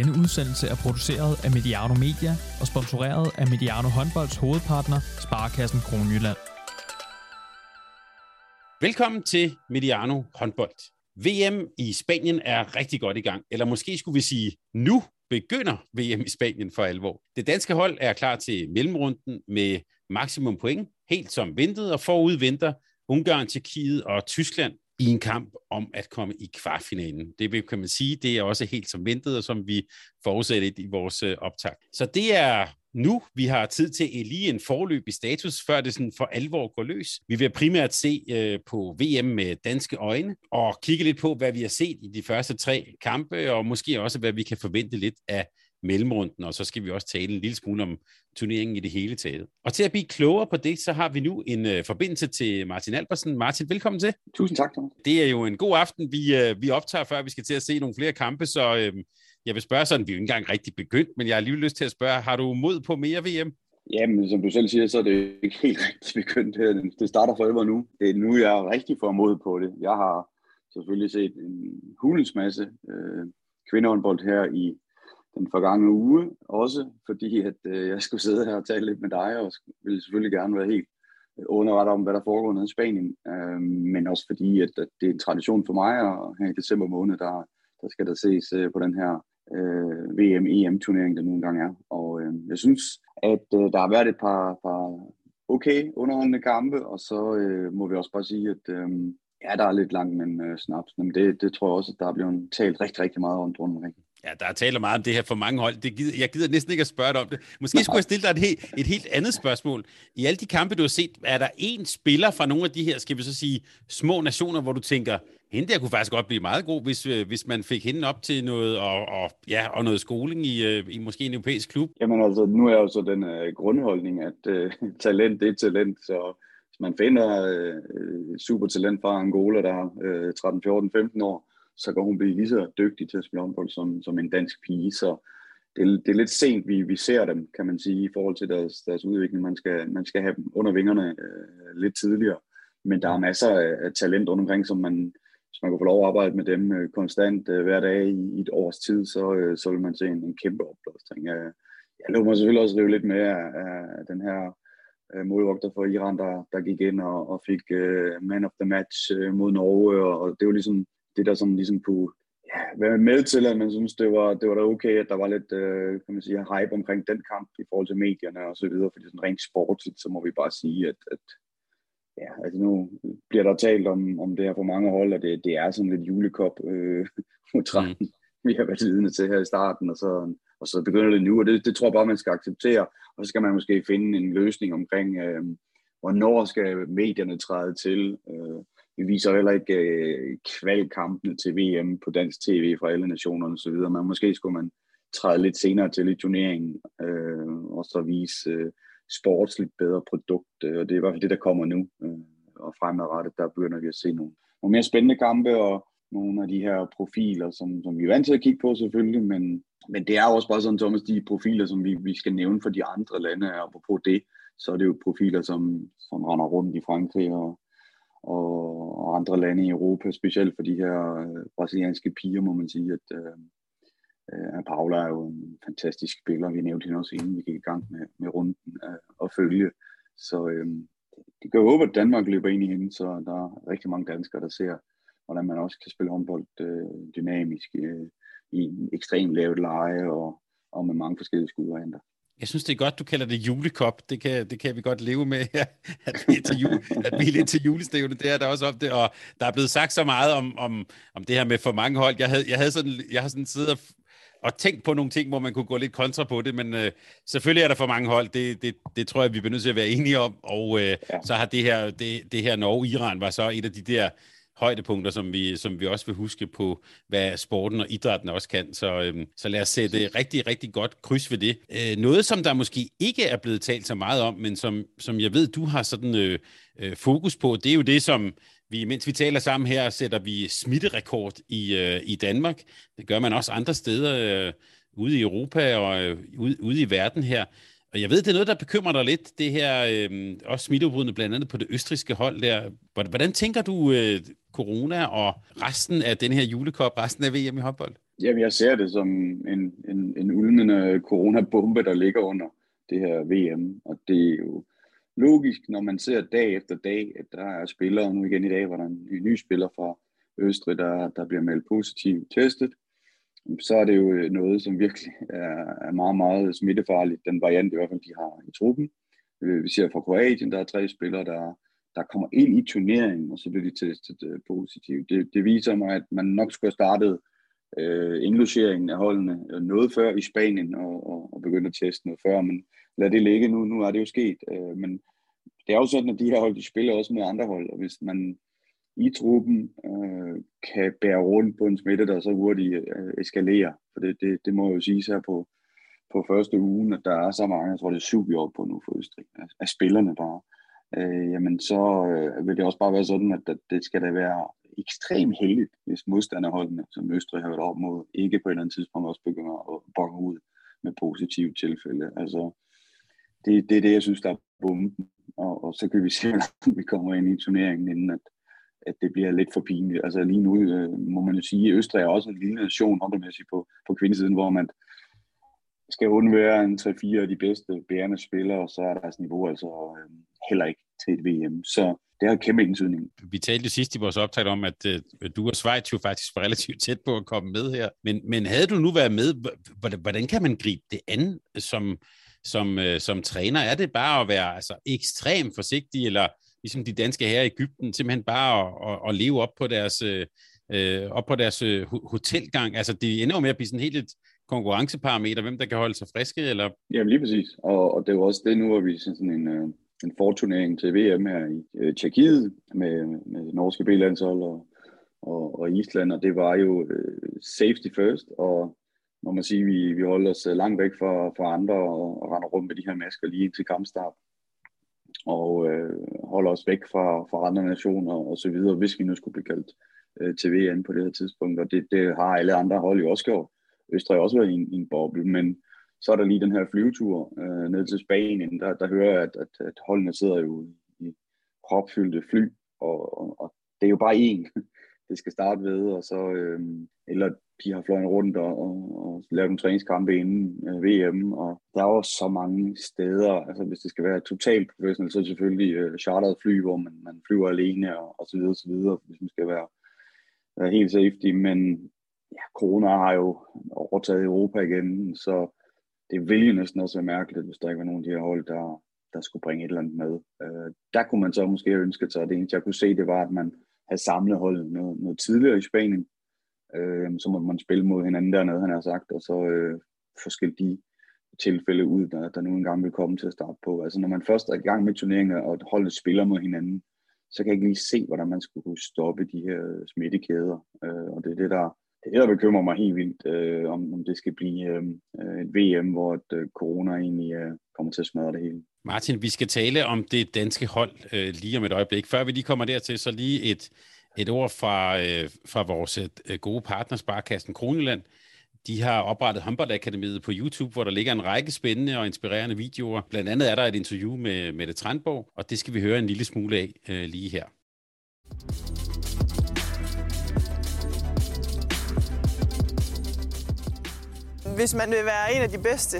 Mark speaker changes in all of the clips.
Speaker 1: Denne udsendelse er produceret af Mediano Media og sponsoreret af Mediano Håndbolds hovedpartner, Sparkassen Kronjylland.
Speaker 2: Velkommen til Mediano Håndbold. VM i Spanien er rigtig godt i gang, eller måske skulle vi sige, nu begynder VM i Spanien for alvor. Det danske hold er klar til mellemrunden med maksimum point, helt som ventet, og forud venter Ungarn, Tjekkiet og Tyskland i en kamp om at komme i kvartfinalen. Det kan man sige, det er også helt som ventet, og som vi forudsætter i vores øh, optag. Så det er nu, vi har tid til lige en forløb i status, før det sådan for alvor går løs. Vi vil primært se øh, på VM med danske øjne, og kigge lidt på, hvad vi har set i de første tre kampe, og måske også, hvad vi kan forvente lidt af mellemrunden, og så skal vi også tale en lille smule om turneringen i det hele taget. Og til at blive klogere på det, så har vi nu en uh, forbindelse til Martin Albersen. Martin, velkommen til.
Speaker 3: Tusind tak, Thomas.
Speaker 2: Det er jo en god aften, vi, uh, vi optager, før vi skal til at se nogle flere kampe, så uh, jeg vil spørge sådan, vi er jo ikke engang rigtig begyndt, men jeg har lige lyst til at spørge, har du mod på mere VM?
Speaker 3: Jamen, som du selv siger, så er det ikke helt rigtig begyndt her. Det starter for alvor nu. Det er nu, jeg er rigtig for mod på det. Jeg har selvfølgelig set en hulens masse øh, kvindehåndbold her i den forgangne uge, også fordi at øh, jeg skulle sidde her og tale lidt med dig, og ville selvfølgelig gerne være helt øh, underrettet om, hvad der foregår nede i Spanien, øh, men også fordi, at, at det er en tradition for mig, og her i december måned, der, der skal der ses øh, på den her øh, VM-EM-turnering, der nu engang er. Og øh, jeg synes, at øh, der har været et par, par okay underholdende kampe, og så øh, må vi også bare sige, at øh, ja, der er lidt langt men øh, snaps, men det, det tror jeg også, at der er blevet talt rigtig, rigtig meget rundt omkring.
Speaker 2: Ja, der er talt meget om det her for mange hold. Det gider, jeg gider næsten ikke at spørge dig om det. Måske skulle jeg stille dig et helt, et helt andet spørgsmål. I alle de kampe, du har set, er der en spiller fra nogle af de her, skal vi så sige, små nationer, hvor du tænker, hende der kunne faktisk godt blive meget god, hvis, øh, hvis man fik hende op til noget, og, og, ja, og noget skoling i, øh, i måske en europæisk klub?
Speaker 3: Jamen altså, nu er jo så den uh, grundholdning, at uh, talent det er talent, så hvis man finder uh, supertalent fra Angola, der har uh, 13, 14, 15 år, så kan hun blive lige så dygtig til at spille håndbold som, som en dansk pige. Så det, det er lidt sent, vi, vi ser dem, kan man sige, i forhold til deres, deres udvikling. Man skal, man skal have dem under vingerne øh, lidt tidligere. Men der er masser af talent rundt omkring, som man, hvis man kan få lov at arbejde med dem øh, konstant øh, hver dag i, i et års tid, så, øh, så vil man se en, en kæmpe opblomstring. Jeg, jeg lå mig selvfølgelig også rive lidt med af, af den her øh, målvogter for Iran, der, der gik ind og, og fik øh, man of the match øh, mod Norge, og, og det var ligesom det, der sådan ligesom kunne ja, være med til, at man synes, det var, det var da okay, at der var lidt øh, kan man sige, hype omkring den kamp i forhold til medierne og så videre, fordi sådan rent sportsligt, så må vi bare sige, at, at ja, altså nu bliver der talt om, om det her for mange hold, og det, det er sådan lidt julekop øh, mm. vi har været vidne til her i starten, og så, og så begynder det nu, og det, det tror jeg bare, man skal acceptere, og så skal man måske finde en løsning omkring, øh, hvornår skal medierne træde til, øh, vi viser heller ikke øh, kvalkampene til VM på dansk tv fra alle nationerne osv., men måske skulle man træde lidt senere til i turneringen, øh, og så vise øh, sportsligt bedre produkt, øh, og det er i hvert fald det, der kommer nu, øh, og fremadrettet, der begynder vi at se nogle, nogle mere spændende kampe, og nogle af de her profiler, som, som vi er vant til at kigge på selvfølgelig, men, men det er jo også bare sådan, Thomas, de profiler, som vi, vi skal nævne for de andre lande, og på det, så er det jo profiler, som, som render rundt i Frankrig og, og andre lande i Europa, specielt for de her øh, brasilianske piger, må man sige, at øh, øh, Paula er jo en fantastisk spiller. Vi nævnte hende også inden vi gik i gang med, med runden øh, og følge. Så øh, det kan håbe, at Danmark løber ind i hende, så der er rigtig mange danskere, der ser, hvordan man også kan spille håndbold øh, dynamisk øh, i en ekstremt lavt leje og, og med mange forskellige skudvarianter.
Speaker 2: Jeg synes, det er godt, du kalder det julekop. Det kan, det kan vi godt leve med, at vi er, til jul, at vi er lidt til julestævne. Det er der også om det, og der er blevet sagt så meget om, om, om det her med for mange hold. Jeg, havde, jeg, havde sådan, jeg har sådan siddet og, og tænkt på nogle ting, hvor man kunne gå lidt kontra på det, men øh, selvfølgelig er der for mange hold. Det, det, det tror jeg, vi bliver nødt til at være enige om. Og øh, ja. så har det her, det, det her Norge-Iran var så et af de der højdepunkter, som vi, som vi også vil huske på, hvad sporten og idrætten også kan. Så, øhm, så lad os sætte rigtig, rigtig godt kryds ved det. Øh, noget, som der måske ikke er blevet talt så meget om, men som, som jeg ved, du har sådan øh, øh, fokus på, det er jo det, som vi, mens vi taler sammen her, sætter vi smitterekord i, øh, i Danmark. Det gør man også andre steder øh, ude i Europa og øh, ude, ude i verden her. Og jeg ved, det er noget, der bekymrer dig lidt, det her, øh, også smitteudbrudene blandt andet på det østriske hold der. Hvordan tænker du øh, corona og resten af den her julekop, resten af VM i håndbold?
Speaker 3: Jamen, jeg ser det som en, en, en ulmende coronabombe, der ligger under det her VM, og det er jo logisk, når man ser dag efter dag, at der er spillere, nu igen i dag var der en ny, ny spiller fra Østrig, der, der bliver meldt positivt testet, så er det jo øh, noget, som virkelig er, er meget, meget smittefarligt, den variant i hvert fald, de har i truppen. Øh, vi ser fra Kroatien, der er tre spillere, der, der kommer ind i turneringen, og så bliver de testet øh, positivt. Det, det viser mig, at man nok skulle have startet øh, indlogeringen af holdene noget før i Spanien, og, og, og begyndt at teste noget før, men lad det ligge nu. Nu er det jo sket. Øh, men det er jo sådan, at de her hold, de spiller også med andre hold, og hvis man i truppen øh, kan bære rundt på en smitte, der så hurtigt øh, eskalerer. For det, det, det må jeg jo sige her på, på første ugen, at der er så mange, jeg tror det er syv vi er på nu for Østrig, af, af spillerne bare, øh, jamen så øh, vil det også bare være sådan, at, at det skal da være ekstremt heldigt, hvis modstanderholdene, som Østrig har været op mod, ikke på et eller andet tidspunkt også begynder at bokke ud med positive tilfælde. Altså, det, det er det, jeg synes, der er bomben. Og, og så kan vi se, at vi kommer ind i turneringen, inden at, at det bliver lidt for pinligt. Altså lige nu øh, må man jo sige, at Østrig er også en lille nation håndboldmæssigt på, på kvindesiden, hvor man skal undvære en 3-4 af de bedste bærende spillere, og så er deres niveau altså øh, heller ikke til et VM. Så det har kæmpe indtydning.
Speaker 2: Vi talte jo sidst i vores optag om, at øh, du og Schweiz jo faktisk var relativt tæt på at komme med her. Men, men havde du nu været med, hvordan, hvordan kan man gribe det an som, som, øh, som træner? Er det bare at være altså, ekstremt forsigtig, eller ligesom de danske her i Ægypten, simpelthen bare at, at, at leve op på deres, øh, øh op på deres øh, hotelgang? Altså, det ender jo med at blive sådan helt et konkurrenceparameter, hvem der kan holde sig friske, eller?
Speaker 3: Jamen lige præcis, og, og det er jo også det nu, at vi sådan en, øh, en forturnering til VM her i øh, Tjekkiet med, med norske B-landshold og, og, og Island, og det var jo øh, safety first, og må man sige, vi, vi holder os øh, langt væk fra, fra andre og, og render rundt med de her masker lige til kampstart og øh, holder os væk fra, fra andre nationer og så videre, hvis vi nu skulle blive kaldt øh, til VM på det her tidspunkt, og det, det har alle andre hold jo også gjort. Østrig har også været i en, i en boble, men så er der lige den her flyvetur øh, ned til Spanien, der, der hører jeg, at, at, at holdene sidder jo i propfyldte fly, og, og, og det er jo bare én, det skal starte ved, og så, øh, eller de har fløjet rundt og, og, og lavet en træningskampe inden øh, VM, og der er jo så mange steder, altså hvis det skal være totalt professionelt, så er det selvfølgelig øh, charteret fly, hvor man, man flyver alene og, og så videre, og så videre, hvis man skal være, være helt safety, men ja, corona har jo overtaget Europa igen, så det vil jo næsten også være mærkeligt, hvis der ikke var nogen af de her hold, der, der skulle bringe et eller andet med. Øh, der kunne man så måske ønske sig, at det eneste jeg kunne se, det var, at man have samlet holdet noget, noget tidligere i Spanien, øh, så må man spille mod hinanden dernede, han har sagt, og så øh, forskellige de tilfælde ud, der, der nu engang vil komme til at starte på. Altså når man først er i gang med turneringer, og holdet spiller mod hinanden, så kan jeg ikke lige se, hvordan man skulle kunne stoppe de her smittekæder. Øh, og det er det, der, det er det, der bekymrer mig helt vildt, øh, om, om det skal blive øh, øh et VM, hvor et, øh, corona egentlig øh, kommer til at smadre det hele.
Speaker 2: Martin, vi skal tale om det danske hold øh, lige om et øjeblik. Før vi lige kommer dertil, så lige et, et ord fra, øh, fra vores øh, gode partner, Sparkassen Kroneland. De har oprettet håndboldakademiet på YouTube, hvor der ligger en række spændende og inspirerende videoer. Blandt andet er der et interview med Mette Trandborg, og det skal vi høre en lille smule af øh, lige her.
Speaker 4: Hvis man vil være en af de bedste,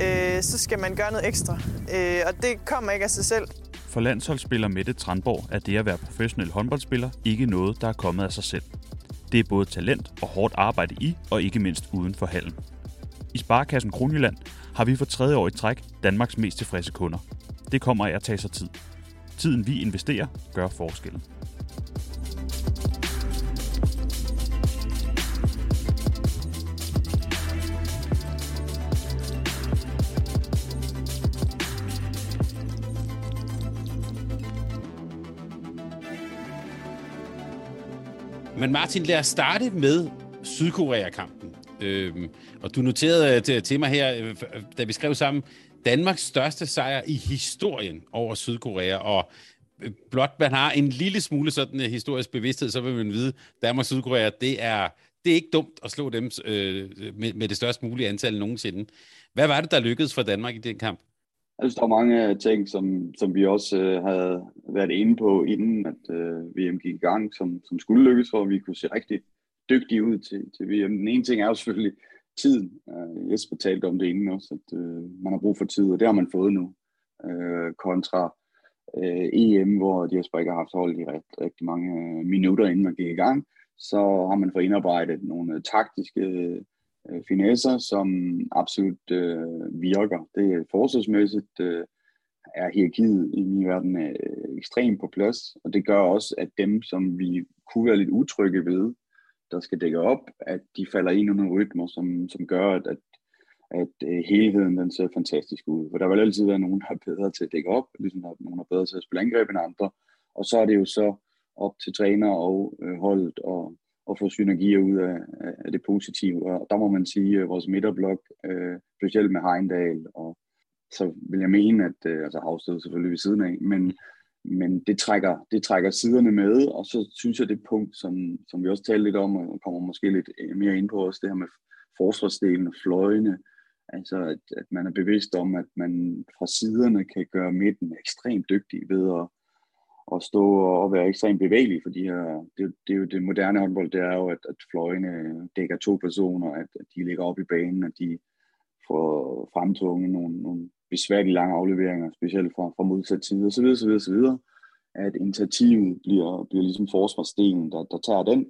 Speaker 4: øh, så skal man gøre noget ekstra. Øh, og det kommer ikke af sig selv.
Speaker 1: For landsholdsspiller Mette Tranborg er det at være professionel håndboldspiller ikke noget, der er kommet af sig selv. Det er både talent og hårdt arbejde i, og ikke mindst uden for hallen. I Sparkassen Kronjylland har vi for tredje år i træk Danmarks mest tilfredse kunder. Det kommer af at tage sig tid. Tiden vi investerer gør forskellen.
Speaker 2: Men Martin, lad os starte med Sydkorea-kampen. Øhm, og du noterede øh, til, til mig her, øh, øh, da vi skrev sammen, Danmarks største sejr i historien over Sydkorea, og blot man har en lille smule sådan en historisk bevidsthed, så vil man vide, Danmark og Sydkorea, det er, det er ikke dumt at slå dem øh, med, med det største mulige antal nogensinde. Hvad var det, der lykkedes for Danmark i den kamp?
Speaker 3: Jeg synes, der er mange øh, ting, som, som vi også øh, havde været inde på, inden at øh, VM gik i gang, som, som skulle lykkes for, at vi kunne se rigtig dygtige ud til, til VM. Den ene ting er jo selvfølgelig tiden. Øh, Jesper talte om det inden også, at øh, man har brug for tid, og det har man fået nu. Øh, kontra øh, EM, hvor Jesper ikke har haft hold i rigtig, rigtig mange øh, minutter, inden man gik i gang, så har man fået indarbejdet nogle øh, taktiske øh, finesser, som absolut øh, virker. Det er forsvarsmæssigt, øh, er hierarkiet i min verden øh, ekstremt på plads, og det gør også, at dem, som vi kunne være lidt utrygge ved, der skal dække op, at de falder ind under rytmer, som, som gør, at, at, at øh, helheden den ser fantastisk ud. For der vil altid være nogen, der er bedre til at dække op, ligesom der er nogen, der er bedre til at spille angreb end andre. Og så er det jo så op til træner og øh, holdet og, og få synergier ud af, af det positive. Og der må man sige, at vores midterblok, øh, specielt med Heindal, og så vil jeg mene, at øh, altså Havsted selvfølgelig ved siden af, men men det trækker, det trækker siderne med, og så synes jeg det punkt, som, som vi også talte lidt om, og kommer måske lidt øh, mere ind på os, det her med forsvarsdelen og fløjene, altså at, at man er bevidst om, at man fra siderne kan gøre midten ekstremt dygtig ved at, at stå og være ekstremt bevægelig, fordi her, det, det er jo det moderne håndbold, det er jo, at, at fløjene dækker to personer, at, at de ligger op i banen, at de får fremtvunget nogle, nogle besværlige lange afleveringer, specielt fra, fra modsat side, osv., osv., osv., at initiativet bliver, bliver ligesom forsvarsdelen, der, der tager den.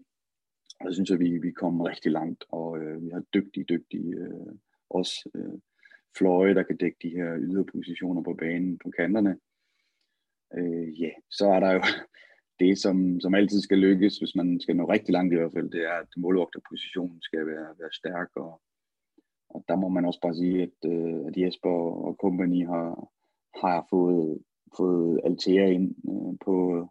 Speaker 3: Og det synes jeg, vi, vi kommer rigtig langt, og øh, vi har dygtige, dygtige øh, også øh, fløje, der kan dække de her yderpositioner på banen, på kanterne. Øh, ja, yeah. så er der jo det, som, som altid skal lykkes, hvis man skal nå rigtig langt i hvert fald, det er, at målvogterpositionen skal være, være stærk og, og der må man også bare sige, at, øh, at Jesper og company har, har fået, fået Altea ind øh, på,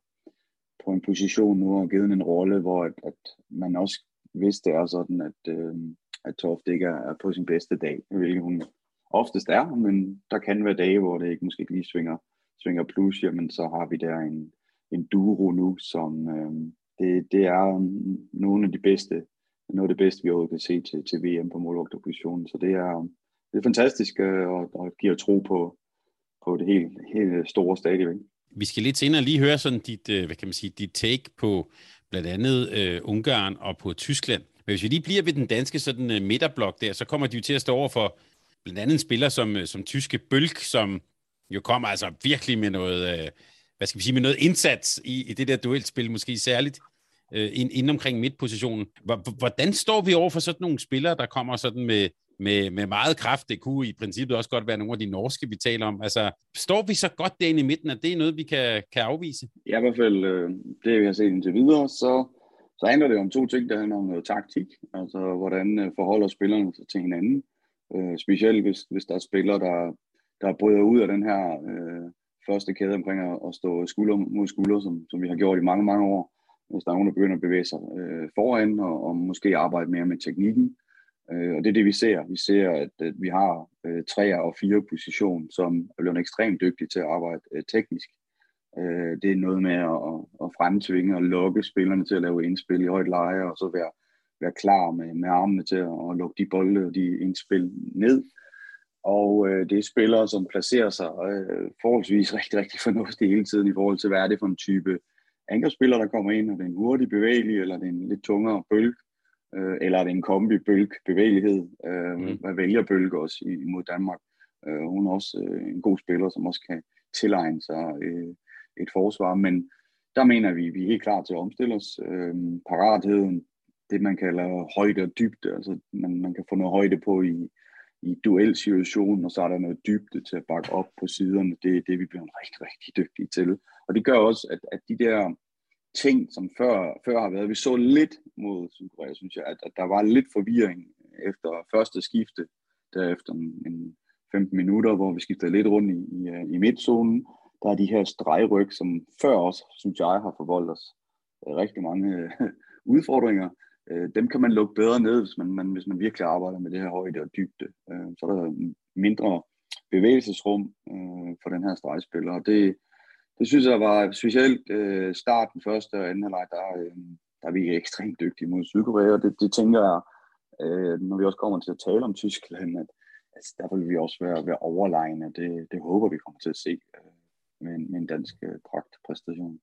Speaker 3: på en position nu og givet en rolle, hvor at, at man også vidste det er sådan, at, øh, at Toft ikke er, er på sin bedste dag, hvilket hun oftest er, men der kan være dage, hvor det ikke måske ikke lige svinger, Swinger plus, jamen så har vi der en, en duo nu, som øh, det, det er nogle af de bedste noget af det bedste, vi overhovedet kan se til, til VM på målvogterpositionen. Så det er, det er fantastisk øh, og, og giver tro på, på det helt, helt store stadigvæk.
Speaker 2: Vi skal lidt senere lige høre sådan dit, øh, hvad kan man sige, dit take på blandt andet øh, Ungarn og på Tyskland. Men hvis vi lige bliver ved den danske sådan øh, midterblok der, så kommer de jo til at stå over for blandt andet en spiller som, øh, som tyske Bølk, som jo kommer altså virkelig med noget, øh, hvad skal vi sige, med noget indsats i, i det der duelspil, måske særligt øh, ind, ind omkring midtpositionen. Hvordan står vi over for sådan nogle spillere, der kommer sådan med, med, med meget kraft? Det kunne i princippet også godt være nogle af de norske, vi taler om. Altså, står vi så godt derinde i midten, at det er noget, vi kan, kan afvise?
Speaker 3: Ja, i hvert fald øh, det, vi har set indtil videre, så, så handler det om to ting. Der handler om noget taktik, altså hvordan øh, forholder spillerne sig til hinanden. Øh, specielt hvis, hvis der er spillere, der, der bryder ud af den her øh, første kæde omkring at stå skulder mod skulder, som, som vi har gjort i mange, mange år hvis der er nogen, der begynder at bevæge sig øh, foran og, og måske arbejde mere med teknikken. Øh, og det er det, vi ser. Vi ser, at, at vi har øh, tre og fire position, som er blevet ekstremt dygtige til at arbejde øh, teknisk. Øh, det er noget med at, at fremtvinge og lokke spillerne til at lave indspil i højt leje, og så være, være klar med, med armene til at, at lukke de bolde og de indspil ned. Og øh, det er spillere, som placerer sig øh, forholdsvis rigtig, rigtig fornuftigt hele tiden i forhold til, hvad er det for en type angrebsspiller, der kommer ind, og det er en hurtig bevægelig, eller det er en lidt tungere bølg, øh, eller er det en kombi bølg bevægelighed, øh, mm. hvad vælger bølg også imod Danmark. Øh, hun er også øh, en god spiller, som også kan tilegne sig øh, et forsvar, men der mener vi, vi er helt klar til at omstille os. Øh, paratheden, det man kalder højde og dybde, altså man, man kan få noget højde på i, i duelsituationen, og så er der noget dybde til at bakke op på siderne. Det er det, vi bliver rigtig, rigtig dygtige til. Og det gør også, at, at de der ting, som før, før har været, vi så lidt mod Sydkorea, synes jeg, at, at der var lidt forvirring efter første skifte, derefter en, en 15 minutter, hvor vi skiftede lidt rundt i, i, øh, i midtzonen. Der er de her stregryg, som før også, synes jeg, har forvoldt os øh, rigtig mange øh, udfordringer øh, dem kan man lukke bedre ned, hvis man, man, hvis man virkelig arbejder med det her højde og dybde. Øh, så er der mindre bevægelsesrum øh, for den her stregspiller, og det, det synes jeg var specielt øh, starten første og anden halvleg, der, øh, der er vi ekstremt dygtige mod Sydkorea, og det, det tænker jeg, øh, når vi også kommer til at tale om Tyskland, at altså, der vil vi også være, være overlegne. Det, det håber vi kommer til at se øh, med, en, med en dansk øh, præstation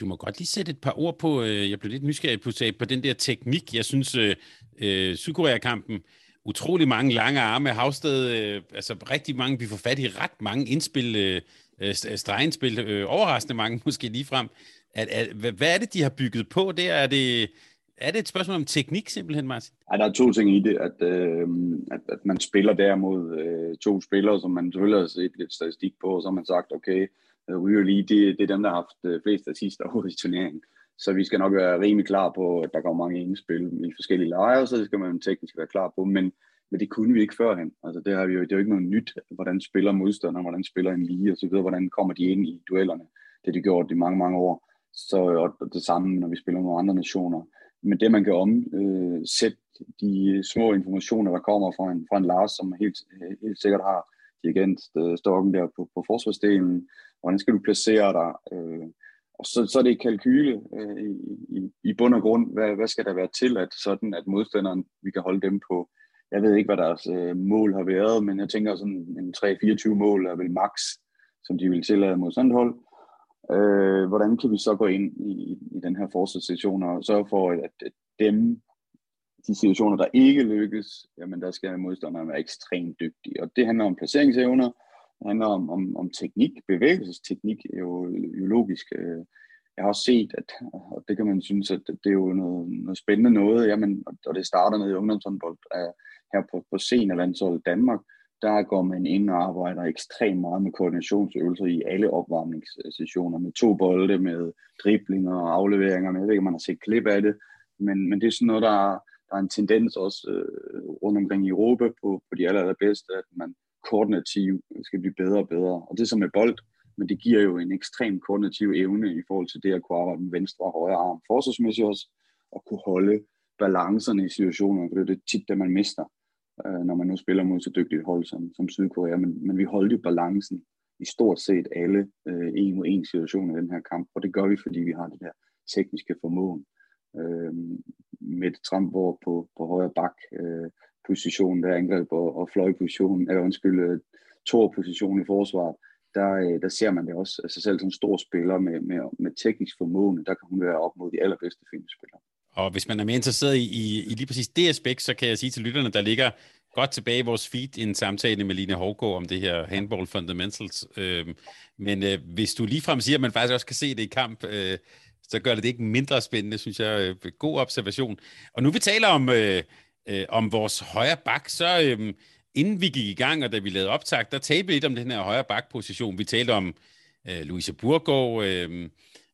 Speaker 2: du må godt lige sætte et par ord på, øh, jeg blev lidt nysgerrig på, på den der teknik. Jeg synes, øh, øh, Sydkorea-kampen, utrolig mange lange arme, Havsted, øh, altså rigtig mange, vi får fat i ret mange indspil, øh, øh stregindspil, øh, overraskende mange måske lige frem. At, at, hvad er det, de har bygget på der? Er det, er det et spørgsmål om teknik simpelthen, Martin?
Speaker 3: Ja, der er to ting i det, at, øh, at, at man spiller der mod øh, to spillere, som man selvfølgelig har set lidt statistik på, og så har man sagt, okay, Øh, ryger lige, det, det er dem, der har haft øh, flest assist over i turneringen. Så vi skal nok være rimelig klar på, at der kommer mange indspil i forskellige lejre, så det skal man teknisk være klar på, men, men det kunne vi ikke førhen. Altså, det, har vi jo, det er jo ikke noget nyt, hvordan spiller modstanderne, hvordan spiller en lige, og så videre, hvordan kommer de ind i duellerne. Det har de gjort i mange, mange år. Så og det samme, når vi spiller med andre nationer. Men det, man kan omsætte øh, de små informationer, der kommer fra en, fra en Lars, som helt, helt sikkert har dirigentstokken øh, der på, på forsvarsdelen, hvordan skal du placere dig, øh, og så, så er det kalkyle øh, i, i bund og grund, hvad, hvad skal der være til, at sådan at modstanderen, vi kan holde dem på, jeg ved ikke, hvad deres øh, mål har været, men jeg tænker sådan en 3-24 mål er vel max, som de vil tillade mod sådan et hold. Øh, hvordan kan vi så gå ind i, i den her forsvarssituation og sørge for, at, at dem, de situationer, der ikke lykkes, jamen der skal modstanderen være ekstremt dygtig. Og det handler om placeringsevner, det handler om, om, om teknik, bevægelsesteknik, jo, øh, jo logisk. Øh, jeg har også set, at, og det kan man synes, at det er jo noget, noget spændende noget, jamen, og det starter med i ungdomshåndbold her på, på seniorlandsholdet Danmark, der går man ind og arbejder ekstremt meget med koordinationsøvelser i alle opvarmningssessioner, med to bolde, med driblinger og afleveringer. Jeg ved ikke, om man har set klip af det, men, men det er sådan noget, der, der er en tendens også øh, rundt omkring i Europa på, på de aller, allerbedste, at man koordinativ skal blive bedre og bedre. Og det er som med bold, men det giver jo en ekstrem koordinativ evne i forhold til det at kunne arbejde med venstre og højre arm forsvarsmæssigt også, og kunne holde balancerne i situationer, for det er det tit, det man mister øh, når man nu spiller mod så dygtigt hold som, som Sydkorea. Men, men vi holdt jo balancen i stort set alle øh, en mod en situationer i den her kamp, og det gør vi, fordi vi har det der tekniske formåen. Øh, med Tramborg på, på højre bak, øh, position, der angreb og, og fløjposition, eller undskyld, øh, to position i forsvaret, der, øh, der ser man det også. Altså selv som stor spiller med, med, med teknisk formåen, der kan hun være op mod de allerbedste filmspillere.
Speaker 2: Og hvis man er mere interesseret i, i, i lige præcis det aspekt, så kan jeg sige til lytterne, der ligger godt tilbage i vores feed en samtale med Line Hårgaard om det her Handball Fundamentals. Øh, men øh, hvis du ligefrem siger, at man faktisk også kan se det i kamp, øh, så gør det det ikke mindre spændende, synes jeg. Øh, god observation. Og nu vi taler om, øh, øh, om vores højre bak, så øh, inden vi gik i gang, og da vi lavede optag, der talte vi lidt om den her højre bak-position. Vi talte om øh, Louise Burgård, øh,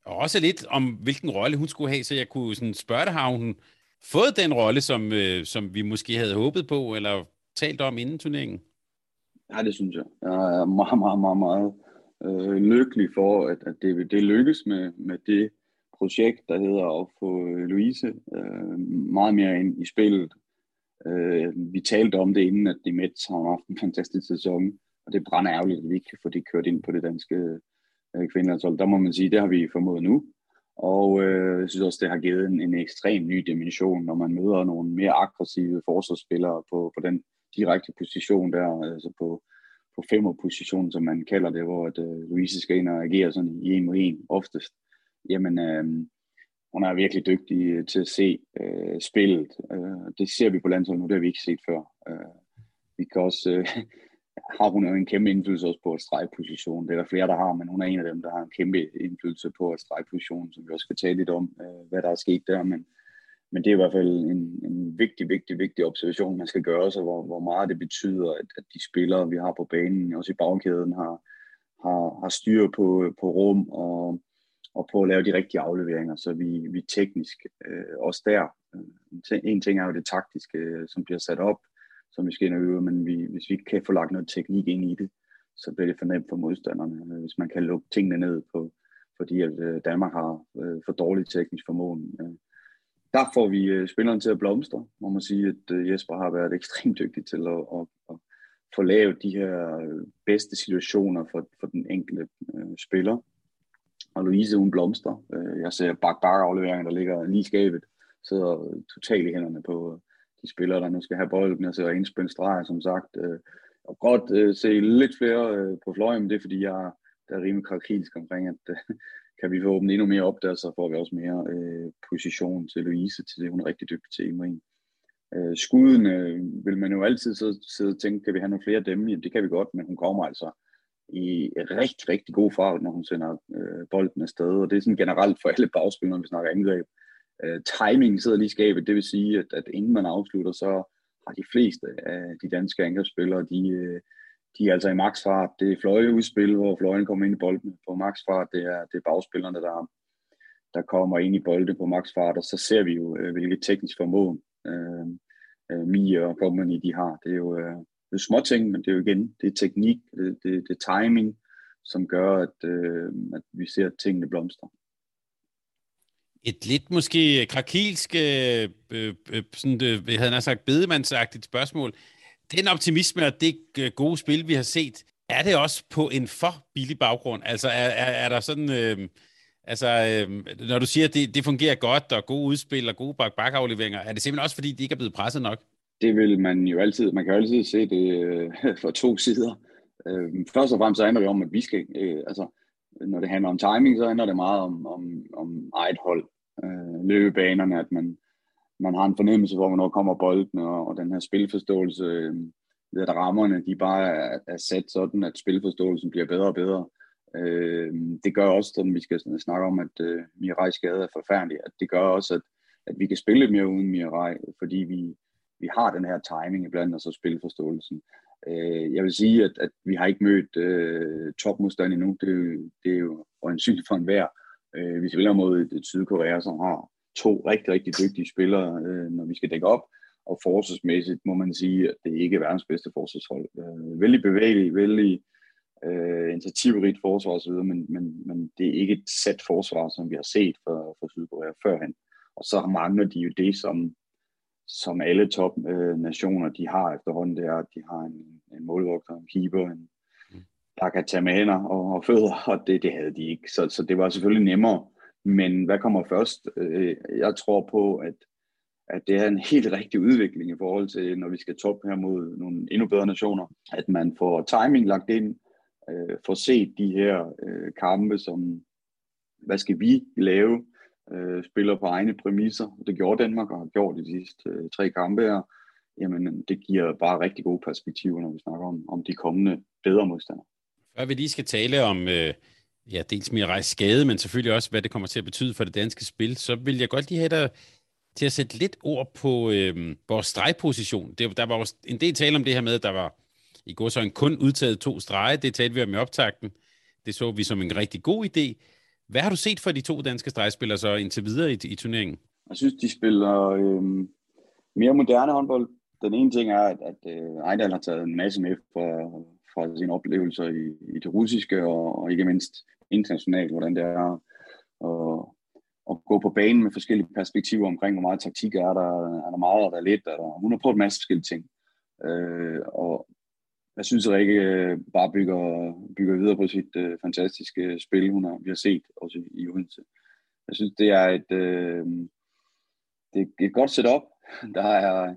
Speaker 2: og også lidt om, hvilken rolle hun skulle have, så jeg kunne sådan spørge dig, har hun fået den rolle, som, øh, som vi måske havde håbet på, eller talt om inden turneringen?
Speaker 3: Ja, det synes jeg. Jeg er meget, meget, meget, meget øh, lykkelig for, at, at det, det lykkes med, med det projekt, der hedder at få øh, Louise øh, meget mere ind i spillet. Øh, vi talte om det inden, at de Mets har haft en fantastisk sæson, og det er brænder ærgerligt, at vi ikke kan få det kørt ind på det danske øh, kvindelandshold. Der må man sige, det har vi formået nu. Og øh, jeg synes også, det har givet en, en ekstrem ny dimension, når man møder nogle mere aggressive forsvarsspillere på, på den direkte position der, altså på, på femmerpositionen, som man kalder det, hvor at, øh, Louise skal ind og agere sådan i en mod en oftest. Jamen, øh, hun er virkelig dygtig øh, til at se øh, spillet. Øh, det ser vi på landsholdet nu, det har vi ikke set før. Øh, vi kan også, øh, har hun jo en kæmpe indflydelse også på at stregposition. Det er der flere, der har, men hun er en af dem, der har en kæmpe indflydelse på at stregposition, som vi også skal tale lidt om, øh, hvad der er sket der. Men, men det er i hvert fald en, en vigtig, vigtig, vigtig observation, man skal gøre sig, hvor, hvor meget det betyder, at, at de spillere, vi har på banen, også i bagkæden, har, har, har styr på, på rum og, og på at lave de rigtige afleveringer, så vi, vi teknisk øh, også der. Øh, en ting er jo det taktiske, øh, som bliver sat op, som vi skal ind og øve, men vi, hvis vi ikke kan få lagt noget teknik ind i det, så bliver det for nemt for modstanderne. Øh, hvis man kan lukke tingene ned på, fordi at Danmark har øh, for dårlig teknisk formåen. Øh, der får vi spilleren til at blomstre, må man sige, at Jesper har været ekstremt dygtig til at, at, at få lavet de her bedste situationer for, for den enkelte øh, spiller. Og Louise, hun blomstrer. Øh, jeg ser bak bak afleveringer, der ligger lige i skabet, sidder totalt i hænderne på, øh, de spillere, der nu skal have bolden, og så indspændt streger, som sagt. Øh, og godt se lidt flere på fløjen, det er fordi, jeg der er rimelig krakilsk omkring, at kan vi få åbnet endnu mere op der, så får vi også mere øh, position til Louise, til det hun er rigtig dygtig til i Øh, skuden øh, vil man jo altid så sidde og tænke, kan vi have nogle flere af dem? Ja, det kan vi godt, men hun kommer altså i rigtig, rigtig god fart, når hun sender øh, bolden afsted, og det er sådan generelt for alle bagspillere, når vi snakker angreb. Øh, timing sidder lige i skabet, det vil sige, at, at inden man afslutter, så har de fleste af de danske angrebsspillere, de, øh, de er altså i maksfart. Det er fløjeudspil, hvor fløjen kommer ind i bolden på maksfart. Det er, det er bagspillerne, der, der kommer ind i bolden på maksfart, og så ser vi jo, øh, hvilket teknisk formåen øh, øh, Mia og company, de har. Det er jo øh, det er små ting, men det er jo igen, det er teknik, det, det, det er timing, som gør, at, øh, at vi ser at tingene blomstre.
Speaker 2: Et lidt måske krakilsk, øh, øh, øh sådan, øh, jeg havde sagt, bedemandsagtigt spørgsmål. Den optimisme og det øh, gode spil, vi har set, er det også på en for billig baggrund? Altså er, er, er der sådan... Øh, Altså, øh, når du siger, at det, det fungerer godt, og gode udspil og gode bak bakafleveringer, er det simpelthen også, fordi de ikke er blevet presset nok?
Speaker 3: Det vil man jo altid, man kan jo altid se det øh, fra to sider. Øh, først og fremmest så handler det om, at vi skal, øh, altså, når det handler om timing, så handler det meget om, om, om eget hold. Øh, løbebanerne, at man, man har en fornemmelse for, hvornår kommer bolden, og, og den her spilforståelse, øh, ved at rammerne, de bare er, er sat sådan, at spilforståelsen bliver bedre og bedre. Øh, det gør også, at vi skal snakke om, at øh, Mirai skade er forfærdelig, at det gør også, at, at vi kan spille mere uden Mirai, fordi vi, vi har den her timing iblandt, og så spilforståelsen. Øh, jeg vil sige, at, at vi har ikke mødt øh, topmodstand endnu. Det, det er jo øjensynligt for enhver. Øh, vi spiller mod et, et Sydkorea, som har to rigtig, rigtig dygtige spillere, øh, når vi skal dække op. Og forsvarsmæssigt må man sige, at det ikke er verdens bedste forsvarshold. Øh, vældig bevægelig, vældig øh, initiativrigt forsvar osv., men, men, men det er ikke et sæt forsvar, som vi har set for, for Sydkorea førhen. Og så mangler de jo det, som, som alle top øh, nationer de har efterhånden, det er, at de har en, en målvogter, en keeper, en, der kan tage med hænder og, og fødder, og det, det havde de ikke. Så, så det var selvfølgelig nemmere. Men hvad kommer først? Øh, jeg tror på, at, at det er en helt rigtig udvikling i forhold til, når vi skal toppe her mod nogle endnu bedre nationer, at man får timing lagt ind, øh, får set de her øh, kampe som, hvad skal vi lave, øh, spiller på egne præmisser. Det gjorde Danmark og har gjort de sidste øh, tre kampe her. Jamen, det giver bare rigtig gode perspektiver, når vi snakker om, om de kommende bedre modstandere.
Speaker 2: Før vi lige skal tale om, øh, ja, dels mere rejse skade, men selvfølgelig også, hvad det kommer til at betyde for det danske spil, så vil jeg godt lige have dig til at sætte lidt ord på øh, vores stregposition. Det, der var også en del tale om det her med, at der var i går så en kun udtaget to strege. Det talte vi om i optakten. Det så vi som en rigtig god idé. Hvad har du set fra de to danske stregspillere så indtil videre i, i turneringen?
Speaker 3: Jeg synes, de spiller øh, mere moderne håndbold. Den ene ting er, at, at øh, Ejdal har taget en masse med fra, fra sine oplevelser i, i det russiske, og, og ikke mindst internationalt, hvordan det er og, at gå på banen med forskellige perspektiver omkring, hvor meget taktik er der, er der meget, er der lidt, er der, hun har prøvet en masse forskellige ting. Øh, og jeg synes, at Rikke øh, bare bygger, bygger videre på sit øh, fantastiske spil, hun har, vi har set også i, i Odense. Jeg synes, det er et, øh, det er et godt setup. Der er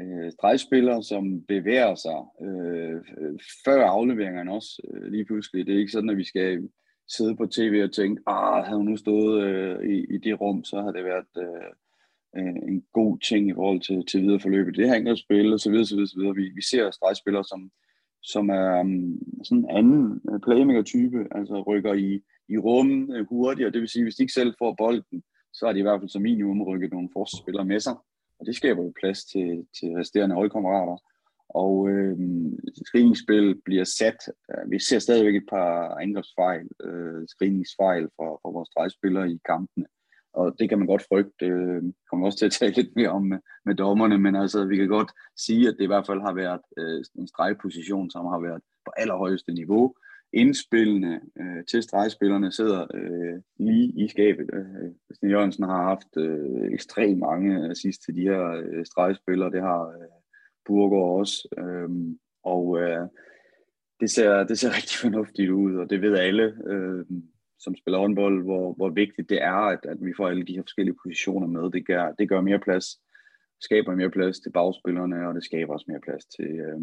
Speaker 3: øh, stregspillere, som bevæger sig øh, før afleveringerne også øh, lige pludselig. Det er ikke sådan, at vi skal sidde på tv og tænke, ah, havde hun nu stået øh, i, i det rum, så havde det været øh, øh en god ting i forhold til, til videre forløbet. Det her spil og så videre, så videre, så videre. Vi, vi ser stregspillere, som, som er um, sådan en anden øh, playmaker-type, altså rykker i, i rum øh, hurtigt, og det vil sige, hvis de ikke selv får bolden, så har de i hvert fald som minimum rykket nogle forsvarsspillere med sig, og det skaber jo plads til, til resterende holdkammerater. Og øh, screeningsspil bliver sat. Øh, vi ser stadigvæk et par angrebsfejl, øh, screeningsfejl fra, fra vores drejspillere i kampene og det kan man godt frygte. Det øh, kommer også til at tale lidt mere om med, med dommerne, men altså, vi kan godt sige, at det i hvert fald har været øh, en stregposition, som har været på allerhøjeste niveau. Indspillene øh, til stregspillerne sidder øh, lige i skabet. Øh, Christian Jørgensen har haft øh, ekstremt mange assist til de her øh, stregspillere. Det har øh, Burger også. Øh, og øh, det, ser, det ser rigtig fornuftigt ud, og det ved alle. Øh, som spiller håndbold, hvor, hvor vigtigt det er, at, at vi får alle de her forskellige positioner med. Det gør, det gør mere plads, skaber mere plads til bagspillerne, og det skaber også mere plads til, øh,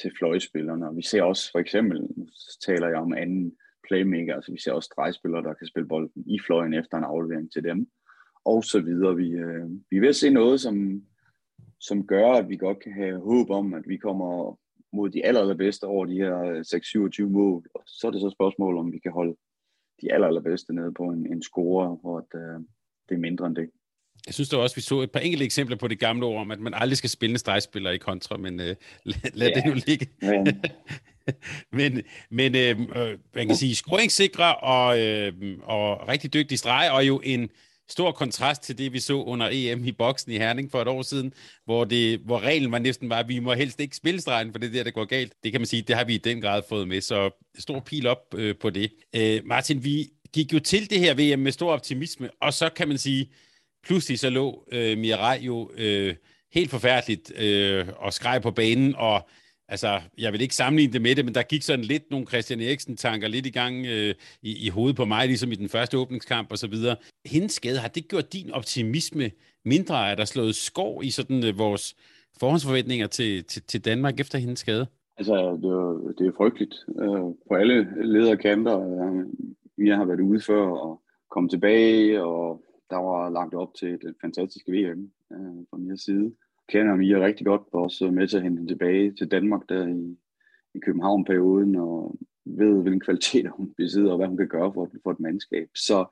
Speaker 3: til fløjspillerne. Og vi ser også for eksempel, nu taler jeg om anden playmaker. Altså, vi ser også drejspillere, der kan spille bolden i fløjen efter en aflevering til dem, og så videre. Vi, øh, vi vil se noget, som, som gør, at vi godt kan have håb om, at vi kommer mod de aller, allerbedste over de her 6-27 mål. Og så er det så spørgsmål, om vi kan holde de aller, allerbedste nede på en, en score, hvor det, øh, det er mindre end det.
Speaker 2: Jeg synes da også, vi så et par enkelte eksempler på det gamle ord om, at man aldrig skal spille en stregspiller i kontra, men øh, lad, lad ja, det nu ligge. Men, men, men øh, øh, man kan sige, scoringssikre og, øh, og rigtig dygtig streg, og jo en stor kontrast til det, vi så under EM i boksen i Herning for et år siden, hvor, det, hvor reglen var næsten var, at vi må helst ikke spille stregen, for det der, der går galt. Det kan man sige, det har vi i den grad fået med, så stor pil op øh, på det. Øh, Martin, vi gik jo til det her VM med stor optimisme, og så kan man sige, pludselig så lå øh, Mirai jo øh, helt forfærdeligt øh, og skreg på banen, og altså, jeg vil ikke sammenligne det med det, men der gik sådan lidt nogle Christian Eriksen-tanker lidt i gang øh, i, i hovedet på mig, ligesom i den første åbningskamp og så videre. Hendes skade, har det gjort din optimisme mindre? Er der slået skov i sådan øh, vores forhåndsforventninger til, til, til Danmark efter hendes skade?
Speaker 3: Altså, det er, det er frygteligt øh, på alle lederkanter. Øh, vi har været ude før og komme tilbage, og der var lagt op til et fantastisk VM øh, fra min side kender Mia rigtig godt, var også med til at hente hende tilbage til Danmark der i, i København-perioden, og ved, hvilken kvalitet hun besidder, og hvad hun kan gøre for, for et mandskab. Så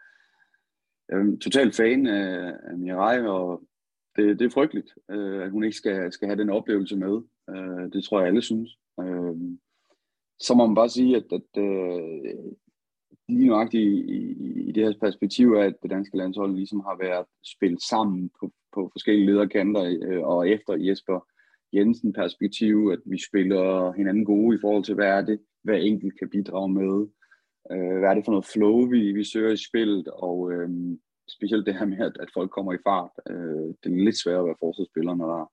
Speaker 3: øhm, jeg er fan af, af Mirai, og det, det er frygteligt, øh, at hun ikke skal, skal have den oplevelse med. Øh, det tror jeg, alle synes. Øh, så må man bare sige, at, at øh, lige nøjagtigt i, i, i det her perspektiv at det danske landshold ligesom har været spillet sammen på, på forskellige lederkanter, øh, og efter Jesper Jensen perspektiv, at vi spiller hinanden gode i forhold til, hvad er det, hver enkelt kan bidrage med. Øh, hvad er det for noget flow, vi, vi søger i spillet, og øh, specielt det her med, at, at folk kommer i fart. Øh, det er lidt svært at være forsvarsspiller, når der,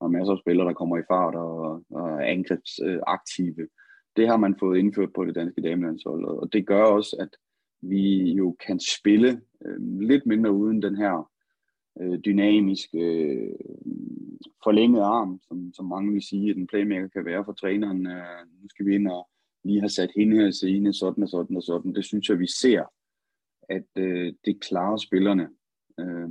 Speaker 3: når der er masser af spillere, der kommer i fart og, og er angrebsaktive. Det har man fået indført på det danske damelandshold, og det gør også, at vi jo kan spille øh, lidt mindre uden den her øh, dynamiske øh, forlængede arm, som, som mange vil sige, at en playmaker kan være for træneren. Øh, nu skal vi ind og lige have sat hende her scene, sådan og sådan og sådan. Det synes jeg, vi ser, at øh, det klarer spillerne. Øh,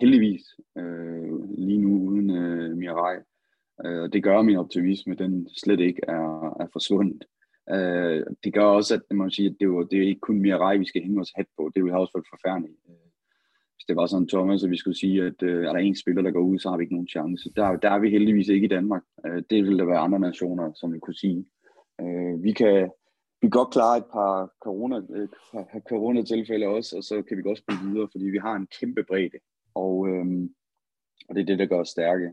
Speaker 3: heldigvis øh, lige nu uden øh, Mirai. Øh, det gør min optimisme, den slet ikke er, er forsvundet. Øh, det gør også, at man siger, at det, var, det er ikke kun Mirai, vi skal hænge os hat på. Det vil også været forfærdeligt øh, hvis det var sådan Thomas, at vi skulle sige, at øh, er der en spiller, der går ud, så har vi ikke nogen chance. Der, der er vi heldigvis ikke i Danmark. Øh, det vil der være andre nationer, som vi kunne sige. Øh, vi kan vi kan godt klare et par corona, øh, corona-tilfælde også, og så kan vi godt spille videre, fordi vi har en kæmpe bredde. Og, øh, og det er det, der gør os stærke.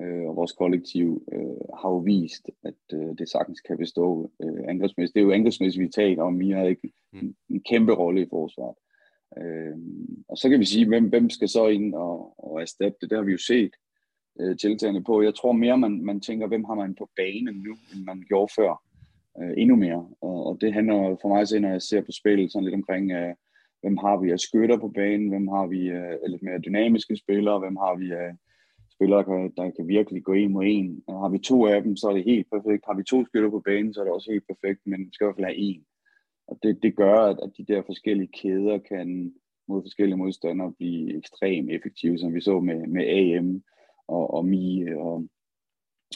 Speaker 3: Øh, og vores kollektiv øh, har jo vist, at øh, det sagtens kan bestå øh, angrebsmæssigt. Det er jo angrebsmæssigt, vi taler om. Vi har ikke en, en kæmpe rolle i forsvaret. Øh, og så kan vi sige, hvem, hvem skal så ind og, og erstatte det? Det har vi jo set øh, tiltagende på. Jeg tror mere, man, man tænker, hvem har man på banen nu, end man gjorde før. Øh, endnu mere. Og, og det handler for mig så, når jeg ser på spillet, sådan lidt omkring, øh, hvem har vi af skytter på banen, hvem har vi øh, lidt mere dynamiske spillere, hvem har vi af spillere, der kan, der kan virkelig gå en mod en. Har vi to af dem, så er det helt perfekt. Har vi to skytter på banen, så er det også helt perfekt, men vi skal i hvert fald have en. Og det, det gør, at, at de der forskellige kæder kan mod forskellige modstandere blive ekstremt effektive, som vi så med, med AM og, og Mie, og,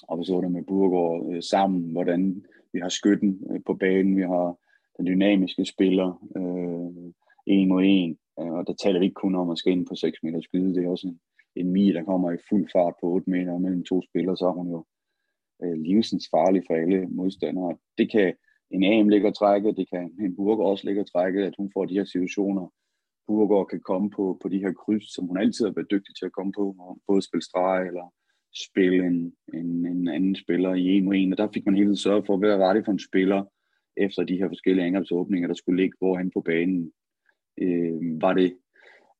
Speaker 3: og vi så det med Burgård øh, sammen, hvordan vi har skytten øh, på banen, vi har den dynamiske spiller, øh, en mod en, øh, og der taler vi ikke kun om at skal ind på 6 meter skyde, det er også en, en Mie, der kommer i fuld fart på 8 meter mellem to spillere, så er hun jo øh, livsens farlig for alle modstandere. Det kan, en AM ligge og trække, det kan en Burger også ligge og trække, at hun får de her situationer. Burger kan komme på, på de her kryds, som hun altid har været dygtig til at komme på, og både spille streg eller spille en, en, en anden spiller i en og en, og der fik man hele tiden sørget for, hvad var det for en spiller, efter de her forskellige angrebsåbninger, der skulle ligge hvorhen på banen. Øh, var det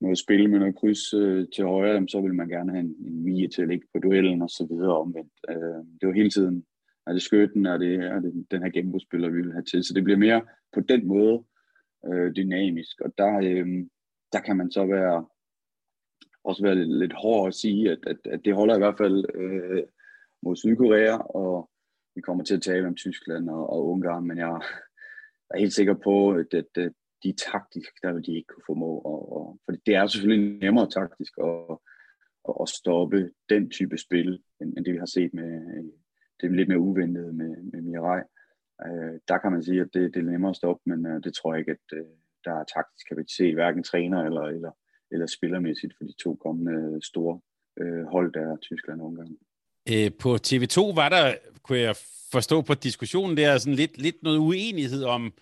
Speaker 3: noget spil med noget kryds øh, til højre, så vil man gerne have en, en mie til at ligge på duellen og så videre omvendt. Øh, det var hele tiden er det skøtten, er det, er det den her genbrugsspiller, vi vil have til. Så det bliver mere på den måde øh, dynamisk, og der, øh, der kan man så være også være lidt, lidt hård at sige, at, at, at det holder i hvert fald øh, mod Sydkorea, og vi kommer til at tale om Tyskland og, og Ungarn, men jeg, er helt sikker på, at, at, at de taktisk, der vil de ikke kunne formå. Og, og, for det er selvfølgelig nemmere taktisk at, at stoppe den type spil, end, end det vi har set med øh, det er lidt mere uventede med, med Mirai. Øh, der kan man sige, at det, det er nemmere at stoppe, men øh, det tror jeg ikke, at øh, der er taktisk kapacitet, hverken træner eller, eller, eller spillermæssigt for de to kommende store øh, hold, der er Tyskland og Ungarn.
Speaker 2: Øh, på TV2 var der, kunne jeg forstå på diskussionen der, sådan lidt, lidt noget uenighed om,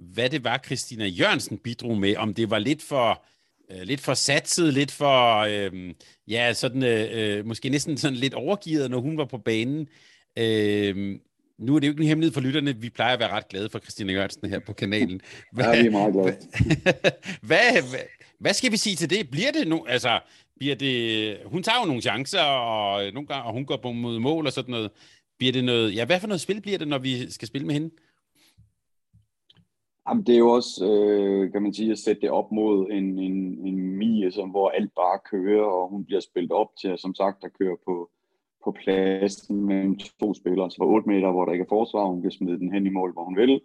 Speaker 2: hvad det var, Christina Jørgensen bidrog med, om det var lidt for øh, lidt for satset, lidt for, øh, ja, sådan, øh, øh, måske næsten sådan lidt overgivet, når hun var på banen. Øh, nu er det jo ikke en hemmelighed for lytterne, vi plejer at være ret glade for Christina Jørgensen her på kanalen.
Speaker 3: Hvad, ja, vi er meget glade.
Speaker 2: hvad, hvad, hvad skal vi sige til det? Bliver det nu, altså, bliver det, hun tager jo nogle chancer, og nogle gange, og hun går på mod mål og sådan noget. Bliver det noget, ja, hvad for noget spil bliver det, når vi skal spille med hende?
Speaker 3: Jamen, det er jo også, øh, kan man sige, at sætte det op mod en, en, en Mie, som, hvor alt bare kører, og hun bliver spillet op til, som sagt, der kører på, på pladsen mellem to spillere, så på 8 meter, hvor der ikke er forsvar, hun kan smide den hen i mål, hvor hun vil,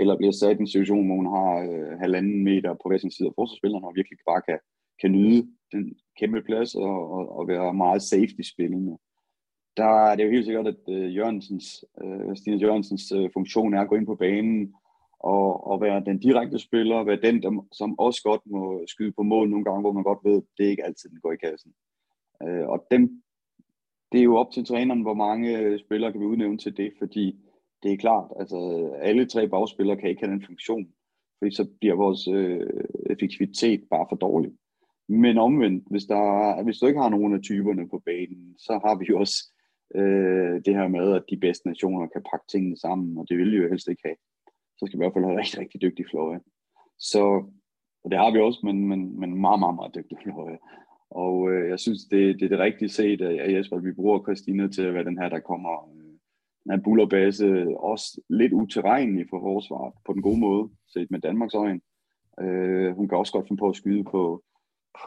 Speaker 3: eller bliver sat i en situation, hvor hun har øh, halvanden meter på hver sin side af forsvarsspilleren, og virkelig bare kan, kan nyde den kæmpe plads og, og, og være meget safety spillende. Der er det jo helt sikkert, at øh, Jørgensens, øh, Stine Jørgensens øh, funktion er at gå ind på banen og, og være den direkte spiller, være den, der, som også godt må skyde på mål nogle gange, hvor man godt ved, at det ikke altid den går i kassen. Øh, og dem det er jo op til træneren, hvor mange øh, spillere kan vi udnævne til det, fordi det er klart, altså alle tre bagspillere kan ikke have den funktion, fordi så bliver vores øh, effektivitet bare for dårlig. Men omvendt, hvis, der, hvis du ikke har nogen af typerne på banen, så har vi jo også øh, det her med, at de bedste nationer kan pakke tingene sammen, og det vil vi jo helst ikke have. Så skal vi i hvert fald have rigtig, rigtig dygtige fløje. Så og det har vi også, men, men, men meget, meget, meget dygtige fløje. Og øh, jeg synes, det, det er det rigtige set af Jesper, at vi bruger Christina til at være den her, der kommer øh, den her bullerbase, også lidt uterrenelig for forsvaret, på den gode måde, set med Danmarks øjne. Øh, hun kan også godt finde på at skyde på,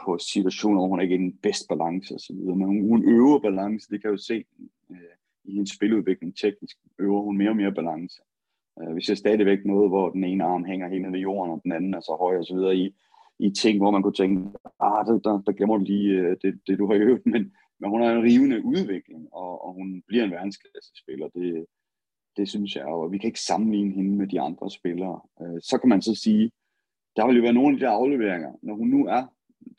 Speaker 3: på situationer, hvor hun ikke er i den bedste balance osv. Men hun, hun øver balance, det kan jeg jo se øh, i hendes spiludvikling teknisk, øver hun mere og mere balance. Øh, vi ser stadigvæk noget, hvor den ene arm hænger helt ned ved jorden, og den anden er så høj og så videre i i ting, hvor man kunne tænke, ah, der, der, der glemmer du lige øh, det, det, du har øvet, men, men hun har en rivende udvikling, og, og hun bliver en verdensklasse-spiller, det, det synes jeg, og vi kan ikke sammenligne hende med de andre spillere. Øh, så kan man så sige, der vil jo være nogle af de der afleveringer, når hun nu er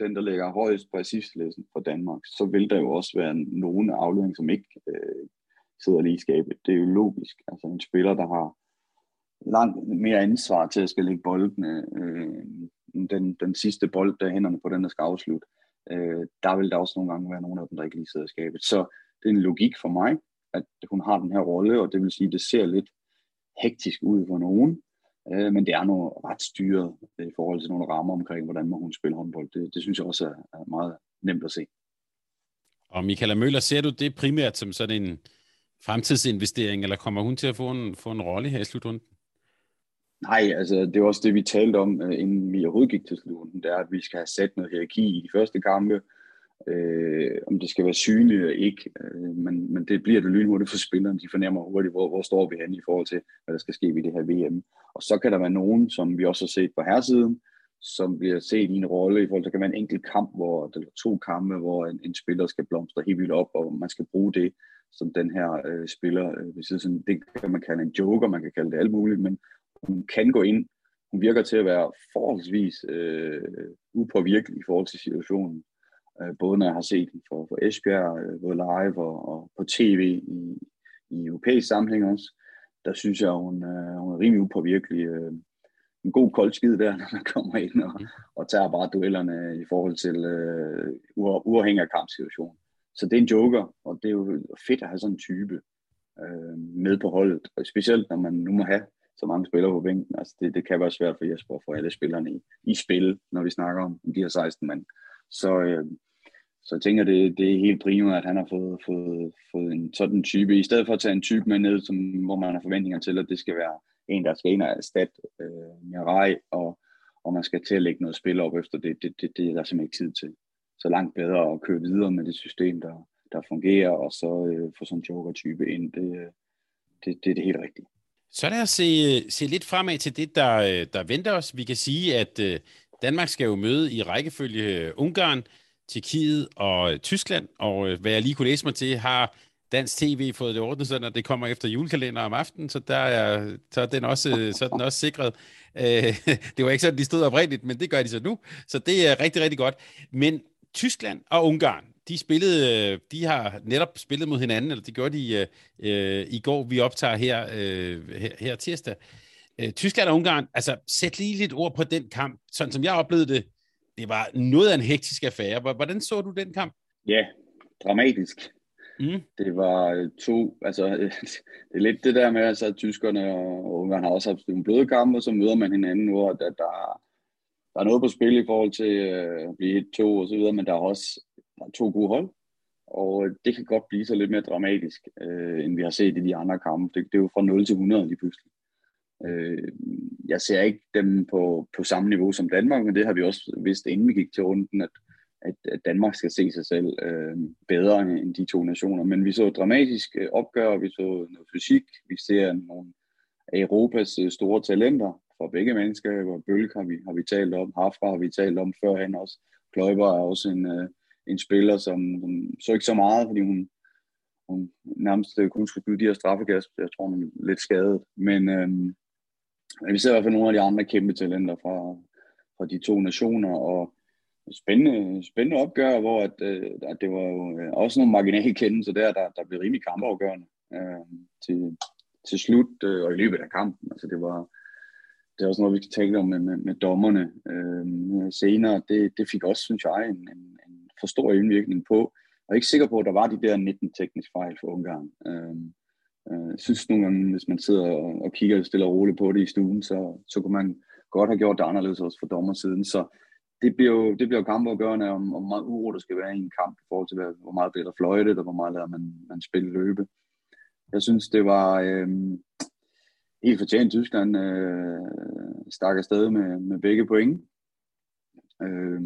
Speaker 3: den, der ligger højest på assistlisten for Danmark, så vil der jo også være nogle afleveringer, som ikke øh, sidder lige i skabet. Det er jo logisk. Altså en spiller, der har langt mere ansvar til at skal lægge boldene, øh, den, den sidste bold, der hænderne på den, der skal afslutte, øh, der vil der også nogle gange være nogle af dem, der ikke lige sidder i skabet. Så det er en logik for mig, at hun har den her rolle, og det vil sige, at det ser lidt hektisk ud for nogen, øh, men det er noget ret styret øh, i forhold til nogle rammer omkring, hvordan må hun spille håndbold. Det, det synes jeg også er, er meget nemt at se.
Speaker 2: Og Michaela Møller, ser du det primært som sådan en fremtidsinvestering, eller kommer hun til at få en, få en rolle her i slutrunden?
Speaker 3: Nej, altså det er også det, vi talte om, øh, inden vi overhovedet gik til slutrunden, det er, at vi skal have sat noget hierarki i de første kampe, øh, om det skal være synligt eller ikke, øh, men, men det bliver det lynhurtigt for spillerne, de fornemmer hurtigt, hvor, hvor står vi henne i forhold til, hvad der skal ske ved det her VM. Og så kan der være nogen, som vi også har set på herresiden, som bliver set i en rolle i forhold til, der kan være en enkelt kamp, hvor der er to kampe, hvor en, en spiller skal blomstre helt vildt op, og man skal bruge det som den her øh, spiller. Øh, sådan, det kan man kalde en joker, man kan kalde det alt muligt, men hun kan gå ind. Hun virker til at være forholdsvis øh, upåvirkelig i forhold til situationen. Øh, både når jeg har set den for, for Esbjerg, øh, både live og, og på tv i, i europæisk sammenhæng også, der synes jeg, hun, øh, hun er rimelig upåvirkelig. Øh, en god kold skid der, når man kommer ind og, og tager bare duellerne i forhold til øh, uafhængig af kampsituationen. Så det er en joker, og det er jo fedt at have sådan en type øh, med på holdet. Og specielt når man nu må have så mange spillere på bænken. Altså det, det kan være svært for Jesper at få alle spillerne i, i spil, når vi snakker om de her 16 mand. Så, øh, så jeg tænker, det, det er helt primært, at han har fået, fået, fået en sådan type, i stedet for at tage en type med ned, som, hvor man har forventninger til, at det skal være en, der skal ind og erstatte øh, Mirai, og, og man skal til at lægge noget spil op efter det. Det, det, det er der simpelthen ikke tid til. Så langt bedre at køre videre med det system, der, der fungerer, og så øh, få sådan en joker-type ind. Det, øh, det, det er det helt rigtige.
Speaker 2: Så lad os se, se lidt fremad til det, der, der venter os. Vi kan sige, at øh, Danmark skal jo møde i rækkefølge øh, Ungarn, Tjekkiet og øh, Tyskland, og hvad jeg lige kunne læse mig til, har Dansk TV fået det ordnet sådan, at det kommer efter julekalender om aftenen, så der er, så er, den, også, så er den også sikret. det var ikke sådan, de stod oprindeligt, men det gør de så nu, så det er rigtig, rigtig godt. Men Tyskland og Ungarn, de spillede, de har netop spillet mod hinanden, eller det gjorde de øh, i går, vi optager her, øh, her, her tirsdag. Øh, Tyskland og Ungarn, altså sæt lige lidt ord på den kamp, sådan som jeg oplevede det, det var noget af en hektisk affære. Hvordan så du den kamp?
Speaker 3: Ja, dramatisk. Mm. Det var to, altså det er lidt det der med, altså, at tyskerne og Ungarn har også haft nogle bløde kampe, og så møder man hinanden, hvor der, der, der er noget på spil i forhold til øh, at blive 1-2 og så videre, men der er også der er to gode hold, og øh, det kan godt blive så lidt mere dramatisk, øh, end vi har set i de andre kampe. Det, det er jo fra 0 til 100 lige pludselig. Øh, jeg ser ikke dem på, på samme niveau som Danmark, men det har vi også vidst, inden vi gik til runden, at, at, at Danmark skal se sig selv øh, bedre end de to nationer. Men vi så dramatisk øh, opgør, vi så noget fysik, vi ser nogle af Europas øh, store talenter fra begge mennesker. Bølg har vi, har vi talt om, Hafra har vi talt om førhen også. Kløjber er også en, øh, en spiller, som, som så ikke så meget, fordi hun, hun nærmest øh, kun skulle skyde de her straffekast. Jeg tror, hun er lidt skadet. Men, øh, vi ser i hvert fald nogle af de andre kæmpe talenter fra, fra de to nationer, og spændende, spændende opgør, hvor at, øh, at det var jo øh, også nogle marginale kendelser der, der, der blev rimelig kampafgørende øh, til, til slut øh, og i løbet af kampen. Altså det var det er også noget, vi skal tale om med, med, med dommerne øh, senere. Det, det fik også, synes jeg, en, en, en for stor indvirkning på. Jeg er ikke sikker på, at der var de der 19 tekniske fejl for Ungarn. Øhm, øh, jeg synes nogle gange, hvis man sidder og, og kigger stille og roligt på det i stuen, så, så kunne man godt have gjort det anderledes også for dommersiden. Så det bliver jo, det bliver jo kampafgørende om, om meget uro, der skal være i en kamp i forhold til, hvor meget bliver der fløjtet, og hvor meget lader man, man spille løbe. Jeg synes, det var øh, helt fortjent Tyskland øh, stak afsted med, med begge point. Øh,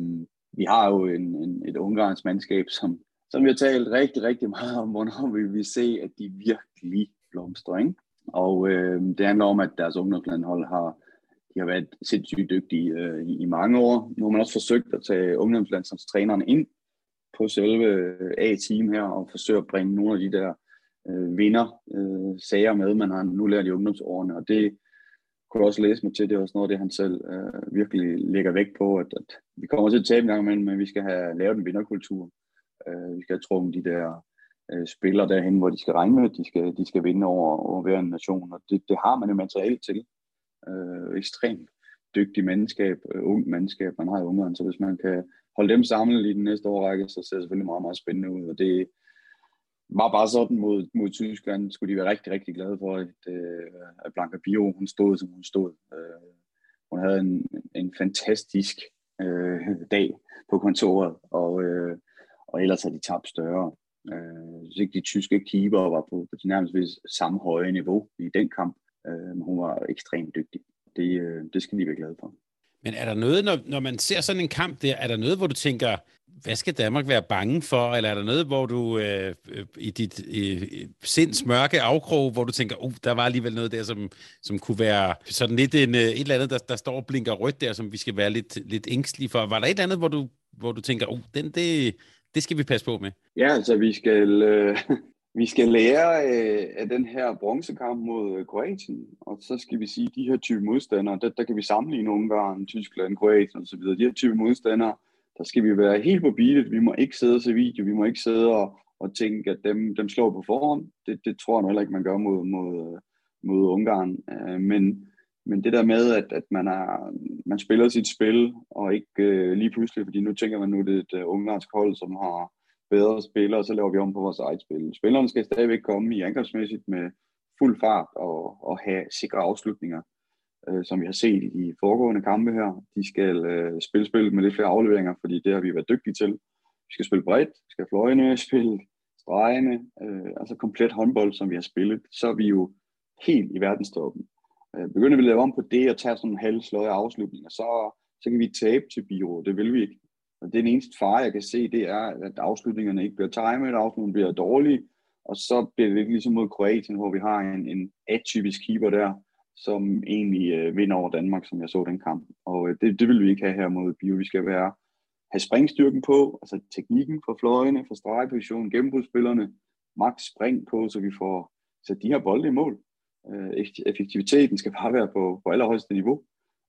Speaker 3: vi har jo en, en, et ungarsk mandskab, som, som vi har talt rigtig, rigtig meget om, hvornår vi vil se, at de virkelig blomstrer. Ikke? Og øh, det handler om, at deres ungdomslandhold har, de har været sindssygt dygtige øh, i, i mange år. Nu har man også forsøgt at tage ungdomslandstrænerne ind på selve øh, A-team her og forsøge at bringe nogle af de der øh, vinder øh, sager med, man har nu lært i ungdomsårene. Og det kunne også læse mig til. Det er sådan noget det, han selv øh, virkelig lægger vægt på, at, at vi kommer til at tabe en gang imellem, men vi skal have lavet en vinderkultur. Øh, vi skal have trukket de der øh, spillere derhen, hvor de skal regne med, at de skal, de skal vinde over, over hver en nation. Og det, det har man jo materiale til. Øh, ekstremt dygtig mandskab, øh, ung mandskab, man har i ungeren. Så hvis man kan holde dem samlet i den næste årrække, så ser det selvfølgelig meget, meget spændende ud. Og det var bare sådan mod, mod Tyskland, skulle de være rigtig, rigtig glade for, at, øh, at Blanca Bio, hun stod, som hun stod. Øh, hun havde en, en fantastisk øh, dag på kontoret, og øh, og ellers havde de tabt større. Øh, så ikke de tyske keeper var på, på nærmest samme høje niveau i den kamp, øh, men hun var ekstremt dygtig. Det, øh, det skal de være glade for.
Speaker 2: Men er der noget, når, når man ser sådan en kamp der, er der noget, hvor du tænker, hvad skal Danmark være bange for? Eller er der noget, hvor du øh, øh i dit øh, sinds mørke afkrog, hvor du tænker, uh, der var alligevel noget der, som, som kunne være sådan lidt en, øh, et eller andet, der, der står og blinker rødt der, som vi skal være lidt, lidt ængstlige for? Var der et eller andet, hvor du, hvor du tænker, uh, den, det, det skal vi passe på med.
Speaker 3: Ja, altså vi skal, øh, vi skal lære øh, af den her bronzekamp mod øh, Kroatien, og så skal vi sige, at de her type modstandere, der, der kan vi sammenligne Ungarn, Tyskland, Kroatien osv. De her type modstandere, der skal vi være helt på beatet. Vi må ikke sidde og se video, vi må ikke sidde og, og tænke, at dem, dem slår på forhånd. Det, det tror jeg heller ikke, man gør mod, mod, øh, mod Ungarn. Øh, men men det der med, at, at man, er, man spiller sit spil, og ikke øh, lige pludselig, fordi nu tænker man nu, det er et uh, ungarsk hold, som har bedre spillere, og så laver vi om på vores eget spil. Spillerne skal stadigvæk komme i angrebsmæssigt med fuld fart og, og have sikre afslutninger, øh, som vi har set i de foregående kampe her. De skal øh, spille spillet med lidt flere afleveringer, fordi det har vi været dygtige til. Vi skal spille bredt, vi skal fløjene, spille stregene, øh, altså komplet håndbold, som vi har spillet. Så er vi jo helt i verdenstoppen. Øh, begynder vi at lave om på det og tage sådan en halvsløje afslutninger, så, så kan vi tabe til Biro. Det vil vi ikke. Og den eneste fare, jeg kan se, det er, at afslutningerne ikke bliver timet, afslutningerne bliver dårlige, og så bliver det lidt ligesom mod Kroatien, hvor vi har en, en atypisk keeper der, som egentlig øh, vinder over Danmark, som jeg så den kamp. Og øh, det, det vil vi ikke have her mod Bio. Vi skal være, have springstyrken på, altså teknikken for fløjene, for stregpositionen, gennembrudsspillerne, max spring på, så vi får sat de her bolde i mål. Øh, effektiviteten skal bare være på, på allerhøjeste niveau.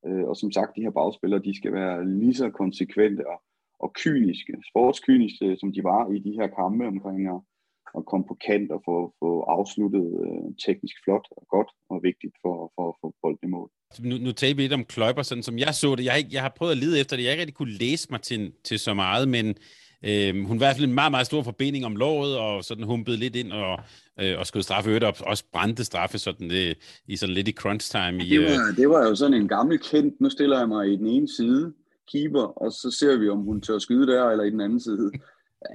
Speaker 3: Øh, og som sagt, de her bagspillere, de skal være lige så konsekvente og, og kyniske, sportskyniske, som de var i de her kampe omkring at, at komme på kant og få, få afsluttet øh, teknisk flot og godt og vigtigt for, for at få bolden i mål.
Speaker 2: Nu, nu taler vi lidt om Kløjber, sådan som jeg så det. Jeg har, ikke, jeg har prøvet at lede efter det. Jeg har ikke rigtig kunne læse mig til, til så meget, men Øh, hun var i hvert fald en meget, meget stor forbinding om låret, og sådan humpede lidt ind og, øh, og skød straffe øvrigt op, også brændte straffe sådan, det, i sådan lidt i crunch time. I,
Speaker 3: det, var, øh, det var jo sådan en gammel kendt, nu stiller jeg mig i den ene side, keeper, og så ser vi, om hun tør skyde der, eller i den anden side.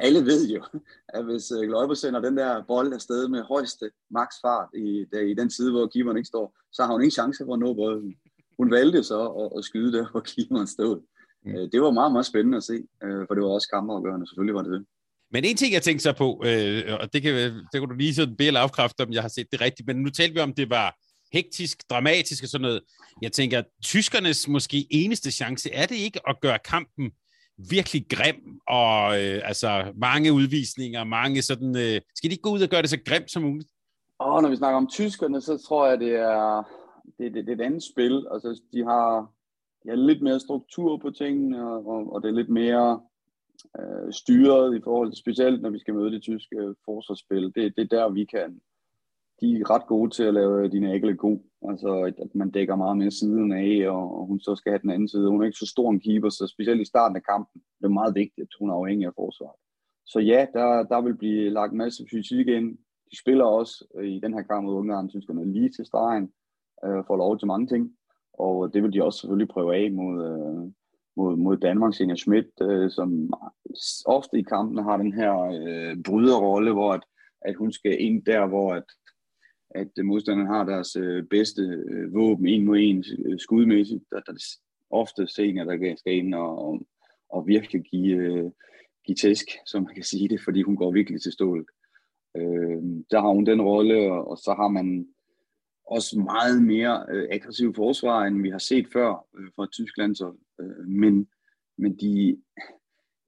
Speaker 3: Alle ved jo, at hvis øh, Gløjber sender den der bold afsted med højeste maksfart i, der, i den side, hvor keeperen ikke står, så har hun ingen chance for at nå bolden. Hun valgte så at, at skyde der, hvor keeperen stod. Mm. Øh, det var meget, meget spændende at se, øh, for det var også kammerafgørende, selvfølgelig var det det.
Speaker 2: Men en ting, jeg tænkte så på, øh, og det kan, det kan du lige sådan bede afkræfte, om jeg har set det rigtigt, men nu talte vi om, det var hektisk, dramatisk og sådan noget. Jeg tænker, at tyskernes måske eneste chance, er det ikke at gøre kampen virkelig grim, og øh, altså mange udvisninger, mange sådan, øh, skal de ikke gå ud og gøre det så grimt som muligt?
Speaker 3: Og når vi snakker om tyskerne, så tror jeg, det er, det, det, det er et andet spil. Altså, de har, de har lidt mere struktur på tingene, og, og det er lidt mere øh, styret i forhold til, specielt når vi skal møde det tyske øh, forsvarsspil. Det, det er der, vi kan. De er ret gode til at lave øh, dine ægle god. Altså, at man dækker meget mere siden af, og, hun så skal have den anden side. Hun er ikke så stor en keeper, så specielt i starten af kampen, det er meget vigtigt, at hun er afhængig af forsvaret. Så ja, der, der vil blive lagt en masse fysik ind. De spiller også øh, i den her kamp mod Ungarn, tyskerne, lige til stregen, øh, får lov til mange ting. Og det vil de også selvfølgelig prøve af mod, øh, mod, mod Danmark, Senior Schmidt, øh, som ofte i kampen har den her øh, bryderrolle, hvor at, at hun skal ind der, hvor at, at øh, modstanderne har deres øh, bedste øh, våben en mod en øh, skudmæssigt. Der, der er ofte senior, der skal ind og, og, og virkelig give, øh, give tæsk, som man kan sige det, fordi hun går virkelig til stålet. Øh, der har hun den rolle, og, og så har man også meget mere øh, aggressiv forsvar, end vi har set før øh, fra Tyskland. Så, øh, men, men de,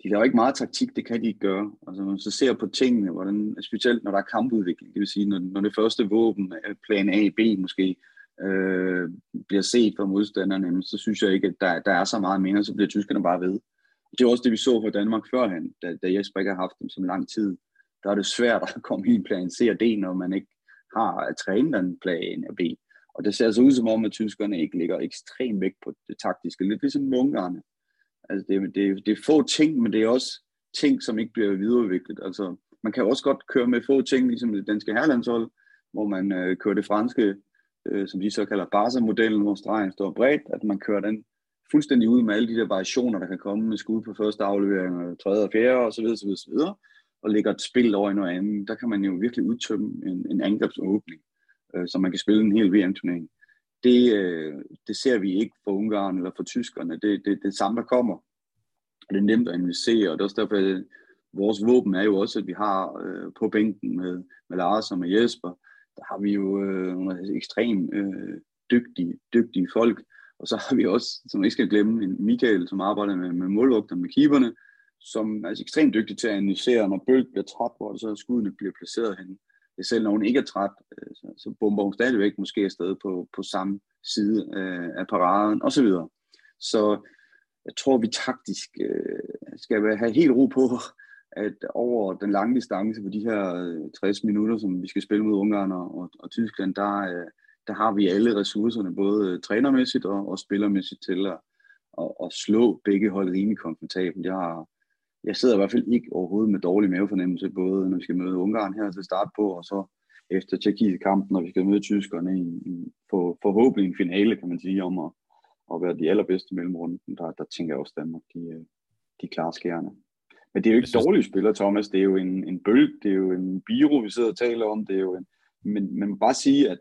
Speaker 3: de laver ikke meget taktik, det kan de ikke gøre. Altså, når man så ser på tingene, hvordan, specielt når der er kampudvikling, det vil sige, når, når det første våben, plan A, B måske, øh, bliver set fra modstanderne, så synes jeg ikke, at der, der er så meget mere, så bliver tyskerne bare ved. Det er også det, vi så for Danmark førhen, da, da Jesper ikke har haft dem så lang tid. Der er det svært at komme i en plan C og D, når man ikke har at træne den plan A og B. Og det ser altså ud som om, at tyskerne ikke ligger ekstremt vægt på det taktiske, lidt ligesom Ungarne. Altså det, det, det er få ting, men det er også ting, som ikke bliver videreudviklet. Altså man kan også godt køre med få ting, ligesom det danske herlandshold, hvor man øh, kører det franske, øh, som de så kalder Barca-modellen, hvor stregen står bredt, at man kører den fuldstændig ud med alle de der variationer, der kan komme med skud på første aflevering, tredje og fjerde osv. osv., osv og lægger et spil over i noget andet, der kan man jo virkelig udtømme en, en angrebsåbning, øh, så man kan spille en hel VM-turnering. Det, øh, det ser vi ikke for Ungarn eller for tyskerne. Det er det, det samme, der kommer. Det er nemt at investere, og det er også derfor, at vores våben er jo også, at vi har øh, på bænken med, med Lars og med Jesper, der har vi jo øh, ekstremt øh, dygtige, dygtige folk, og så har vi også, som jeg ikke skal glemme, Michael, som arbejder med, med målvogter, med keeperne, som er altså ekstremt dygtig til at analysere, når Bølg bliver træt, hvor så skuddene bliver placeret hen. Det selv når hun ikke er træt, øh, så, så bomber hun stadigvæk måske afsted på, på samme side øh, af paraden, osv. Så, så jeg tror, vi taktisk øh, skal have helt ro på, at over den lange distance på de her øh, 60 minutter, som vi skal spille mod Ungarn og, og, og Tyskland, der, øh, der har vi alle ressourcerne, både øh, trænermæssigt og, og spillermæssigt til at, at, at slå begge hold rimelig komfortabelt. Jeg har, jeg sidder i hvert fald ikke overhovedet med dårlig mavefornemmelse, både når vi skal møde Ungarn her til start på, og så efter Tjekkiet-kampen, når vi skal møde tyskerne i, i for, forhåbentlig en finale, kan man sige, om at, at være de allerbedste mellemrunden. Der, der tænker jeg også, Danmark, de, de klarer skærende. Men det er jo ikke dårlige spillere, Thomas. Det er jo en, en bølg, det er jo en biro, vi sidder og taler om. Det er jo en, men man må bare sige, at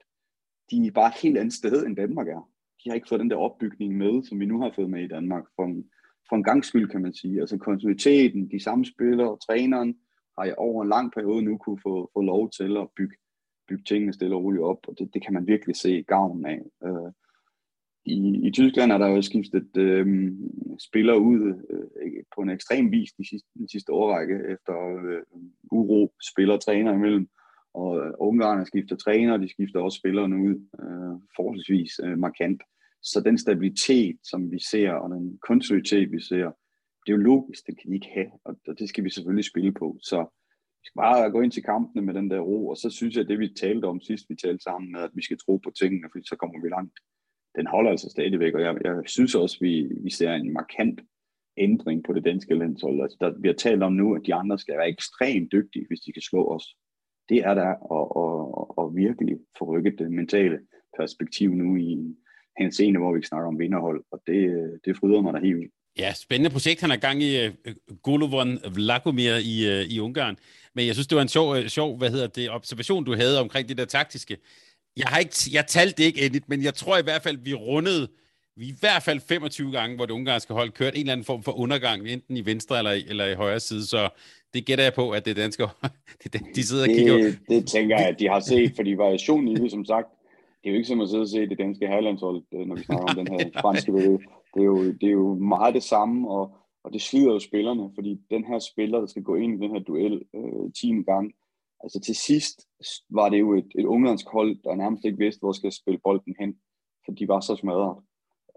Speaker 3: de er bare et helt andet sted, end Danmark er. De har ikke fået den der opbygning med, som vi nu har fået med i Danmark. En, for en gang skyld, kan man sige. Altså kontinuiteten, de samme spillere, og træneren, har jeg over en lang periode nu kunne få, få lov til at bygge, bygge tingene stille og roligt op, og det, det kan man virkelig se gavnen af. Øh, i, I Tyskland er der jo skiftet øh, spillere ud øh, på en ekstrem vis de sidste, de sidste årrække efter øh, uro spiller træner imellem. Og øh, Ungarn skifter træner, de skifter også spillerne ud øh, forholdsvis øh, markant. Så den stabilitet, som vi ser, og den kontinuitet, vi ser, det er jo logisk, det kan de ikke have, og det skal vi selvfølgelig spille på. Så vi skal bare gå ind til kampene med den der ro, og så synes jeg, at det vi talte om sidst, vi talte sammen med, at vi skal tro på tingene, fordi så kommer vi langt. Den holder altså stadigvæk, og jeg, jeg synes også, vi, vi ser en markant ændring på det danske landshold. Altså, der, vi har talt om nu, at de andre skal være ekstremt dygtige, hvis de kan slå os. Det er der og, og, og virkelig forrykket det mentale perspektiv nu i en henseende, hvor vi snakker om vinderhold, og det, det fryder mig da helt vildt.
Speaker 2: Ja, spændende projekt. Han er gang i uh, Golovon Vlagomir i, uh, i Ungarn. Men jeg synes, det var en sjov, uh, sjov hvad hedder det, observation, du havde omkring det der taktiske. Jeg, har ikke, jeg talte det ikke endeligt, men jeg tror i hvert fald, vi rundede vi i hvert fald 25 gange, hvor det ungarske hold kørte en eller anden form for undergang, enten i venstre eller, eller i højre side, så det gætter jeg på, at det danske det, de sidder og kigger.
Speaker 3: Det, det tænker jeg, at de har set, fordi variationen i det, som sagt, det er jo ikke som at sidde og se det danske herrelandshold, øh, når vi snakker om den her franske bevægelse det er jo, det er jo meget det samme, og, og det slider jo spillerne, fordi den her spiller, der skal gå ind i den her duel øh, 10 gang, altså til sidst var det jo et, et ungdomsk hold, der nærmest ikke vidste, hvor skal spille bolden hen, for de var så smadret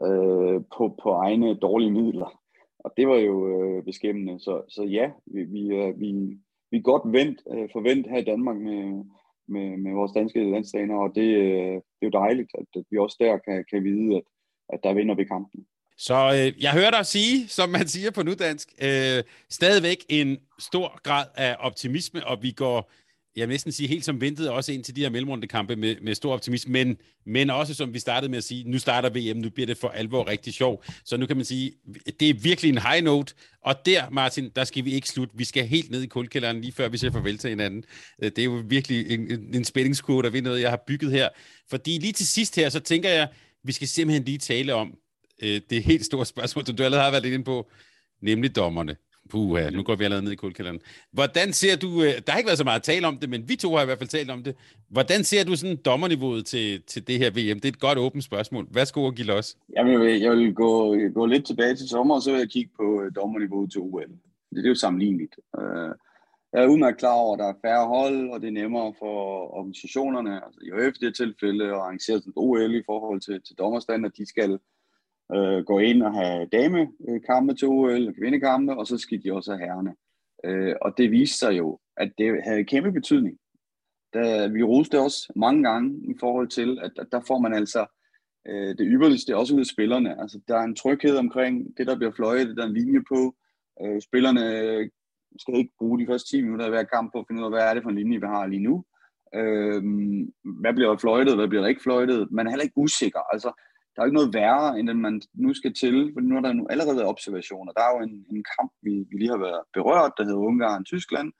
Speaker 3: øh, på, på egne dårlige midler. Og det var jo øh, beskæmmende. Så, så ja, vi, vi, øh, vi, vi er godt vendt, øh, forventet her i Danmark med, med, med vores danske landstræner, og det, øh, det er jo dejligt, at, at vi også der kan, kan vide, at, at der vinder vi kampen.
Speaker 2: Så øh, jeg hører dig sige, som man siger på nudansk, øh, stadigvæk en stor grad af optimisme, og vi går, jeg vil næsten sige helt som ventet, også ind til de her mellemrundekampe med, med stor optimisme, men, men også som vi startede med at sige, nu starter VM, nu bliver det for alvor rigtig sjov. Så nu kan man sige, det er virkelig en high note, og der, Martin, der skal vi ikke slutte. Vi skal helt ned i kuldkælderen, lige før vi siger farvel til hinanden. Øh, det er jo virkelig en, en spændingskurve, der ved noget, jeg har bygget her. Fordi lige til sidst her, så tænker jeg, vi skal simpelthen lige tale om, øh, det helt store spørgsmål, som du allerede har været inde på, nemlig dommerne. Puha, nu går vi allerede ned i kuldkælderen. Hvordan ser du, øh, der har ikke været så meget tale om det, men vi to har i hvert fald talt om det. Hvordan ser du sådan dommerniveauet til, til det her VM? Det er et godt åbent spørgsmål. Værsgo, give os?
Speaker 3: Jamen, jeg vil, jeg vil gå, gå lidt tilbage til sommer, og så vil jeg kigge på øh, dommerniveauet til OL. Det, det er jo sammenligneligt. Øh, jeg er udmærket klar over, at der er færre hold, og det er nemmere for organisationerne, altså i det tilfælde, at arrangere sådan et OL i forhold til, til dommerstand, at de skal øh, gå ind og have damekampe til OL, kvindekampe, og så skal de også have herrene. Øh, og det viste sig jo, at det havde kæmpe betydning. Da vi roste også mange gange i forhold til, at, at der får man altså øh, det ypperligste også ud af spillerne. Altså, der er en tryghed omkring det, der bliver fløjet, det der er en linje på. Øh, spillerne øh, skal ikke bruge de første 10 minutter af hver kamp på at finde ud af, hvad er det for en linje, vi har lige nu. Øh, hvad bliver fløjtet, hvad bliver der ikke fløjtet? Man er heller ikke usikker. Altså, der er ikke noget værre, end at man nu skal til, for nu er der nu allerede observationer. Der er jo en, en kamp, vi, vi lige har været berørt, der hedder Ungarn-Tyskland,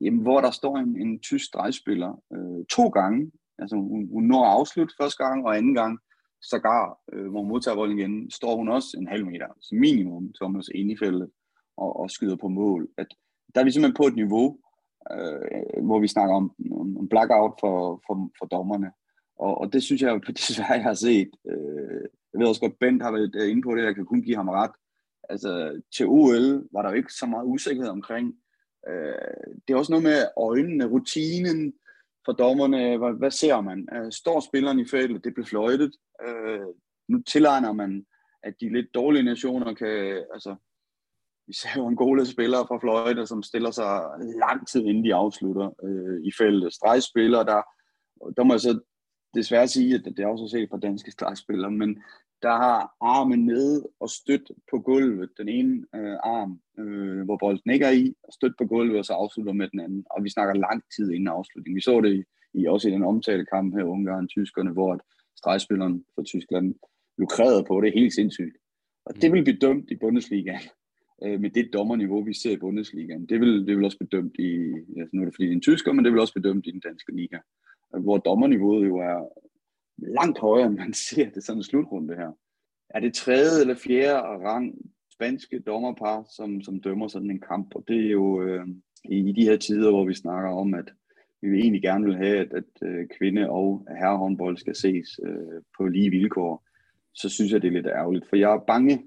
Speaker 3: jamen, hvor der står en, en tysk drejspiller øh, to gange. Altså hun, hun når at afslutte første gang, og anden gang, sågar, øh, hvor hun modtager bolden igen, står hun også en halv meter, så minimum, så hun ind i feltet og, og skyder på mål. At, der er vi simpelthen på et niveau, øh, hvor vi snakker om, om, om blackout for, for, for dommerne. Og, og det synes jeg jo desværre, jeg har set. Øh, jeg ved også godt, Bent har været inde på det, jeg kan kun give ham ret. Altså, til OL var der jo ikke så meget usikkerhed omkring. Øh, det er også noget med øjnene, rutinen for dommerne. Hvad, hvad ser man? Øh, står spilleren i feltet? Det blev fløjtet. Øh, nu tilegner man, at de lidt dårlige nationer kan... Altså, især ser jo en gode spillere fra Fløjte, som stiller sig lang tid inden de afslutter øh, i feltet. Stregspillere, der, der må jeg så desværre sige, at det er også set fra danske stregspillere, men der har armen nede og stødt på gulvet, den ene øh, arm, øh, hvor bolden ikke er i, og stødt på gulvet, og så afslutter med den anden. Og vi snakker lang tid inden afslutning. Vi så det i, i også i den omtalte kamp her, Ungarn-tyskerne, hvor stregspilleren for Tyskland lukrerede på det helt sindssygt. Og det vil blive dømt i Bundesligaen øh, med det dommerniveau, vi ser i Bundesligaen. Det vil, det vil også blive dømt i, ja, nu er det fordi det er en tysker, men det vil også blive dømt i den danske liga hvor dommerniveauet jo er langt højere, end man ser det sådan en slutrunde her. Er det tredje eller fjerde rang spanske dommerpar, som, som dømmer sådan en kamp, og det er jo øh, i de her tider, hvor vi snakker om, at vi vil egentlig gerne vil have, at, at øh, kvinde- og herrehåndbold skal ses øh, på lige vilkår, så synes jeg, det er lidt ærgerligt, for jeg er bange.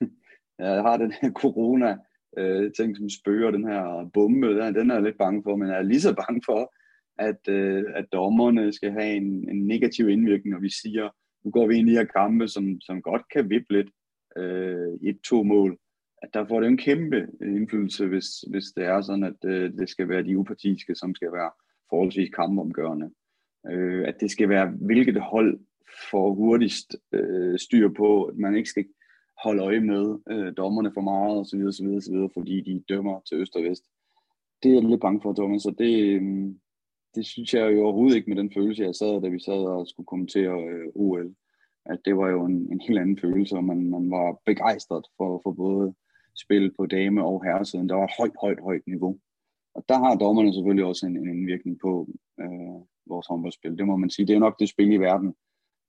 Speaker 3: jeg har den her corona øh, ting, som spøger den her bombe, der, den er jeg lidt bange for, men jeg er lige så bange for, at, øh, at dommerne skal have en, en negativ indvirkning, og vi siger, nu går vi ind i her kampe, som, som godt kan vippe lidt øh, et-to mål, at der får det en kæmpe indflydelse, hvis, hvis det er sådan, at øh, det skal være de upartiske, som skal være forholdsvis kampomgørende. Øh, at det skal være, hvilket hold får hurtigst øh, styr på, at man ikke skal holde øje med øh, dommerne for meget osv., osv., osv., fordi de dømmer til øst og vest. Det er jeg lidt bange for, Thomas, så det, øh, det synes jeg jo overhovedet ikke med den følelse, jeg sad, da vi sad og skulle kommentere øh, OL. At det var jo en, en helt anden følelse, og man, man var begejstret for, for både spil på dame- og herresiden. Der var et højt, højt, højt niveau. Og der har dommerne selvfølgelig også en, en indvirkning på øh, vores håndboldspil. Det må man sige. Det er nok det spil i verden,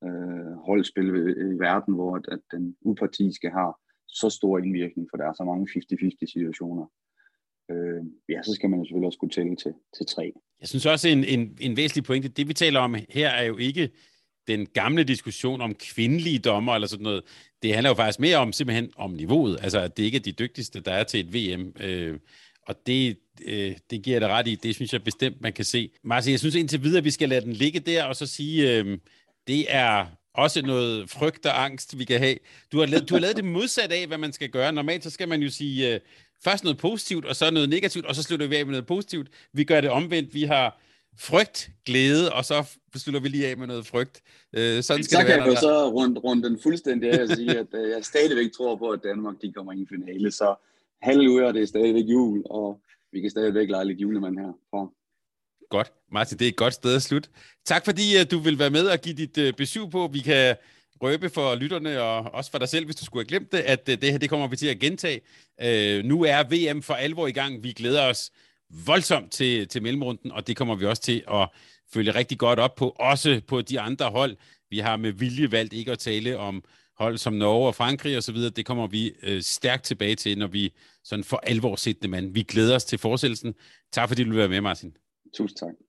Speaker 3: øh, holdspil i, i verden, hvor at, at den upartiske har så stor indvirkning, for der er så mange 50-50 situationer. Øh, ja, så skal man selvfølgelig også kunne tælle til, til tre.
Speaker 2: Jeg synes også, en, en, en væsentlig pointe, det vi taler om her er jo ikke den gamle diskussion om kvindelige dommer eller sådan noget. Det handler jo faktisk mere om simpelthen om niveauet. Altså, at det ikke er de dygtigste, der er til et VM. Øh, og det, øh, det giver det ret i. Det synes jeg bestemt, man kan se. Martin, jeg synes indtil videre, vi skal lade den ligge der, og så sige, øh, det er også noget frygt og angst, vi kan have. Du har, lavet, du har lavet det modsat af, hvad man skal gøre. Normalt så skal man jo sige øh, først noget positivt, og så noget negativt, og så slutter vi af med noget positivt. Vi gør det omvendt. Vi har frygt, glæde, og så slutter vi lige af med noget frygt.
Speaker 3: Øh, sådan skal så det være, kan jeg så rundt, rundt den fuldstændig af og sige, at øh, jeg stadigvæk tror på, at Danmark de kommer i en finale. Så halleluja, det er stadigvæk jul, og vi kan stadigvæk lege lidt julemand her. For.
Speaker 2: Godt. Martin, det er et godt sted at slutte. Tak fordi at du vil være med og give dit uh, besøg på. Vi kan røbe for lytterne og også for dig selv, hvis du skulle have glemt det, at øh, det her det kommer vi til at gentage. Øh, nu er VM for alvor i gang. Vi glæder os voldsomt til, til mellemrunden, og det kommer vi også til at følge rigtig godt op på, også på de andre hold. Vi har med vilje valgt ikke at tale om hold som Norge og Frankrig osv., det kommer vi øh, stærkt tilbage til, når vi sådan for alvor set det, mand. Vi glæder os til fortsættelsen. Tak fordi du vil være med, Martin.
Speaker 3: Tusind tak.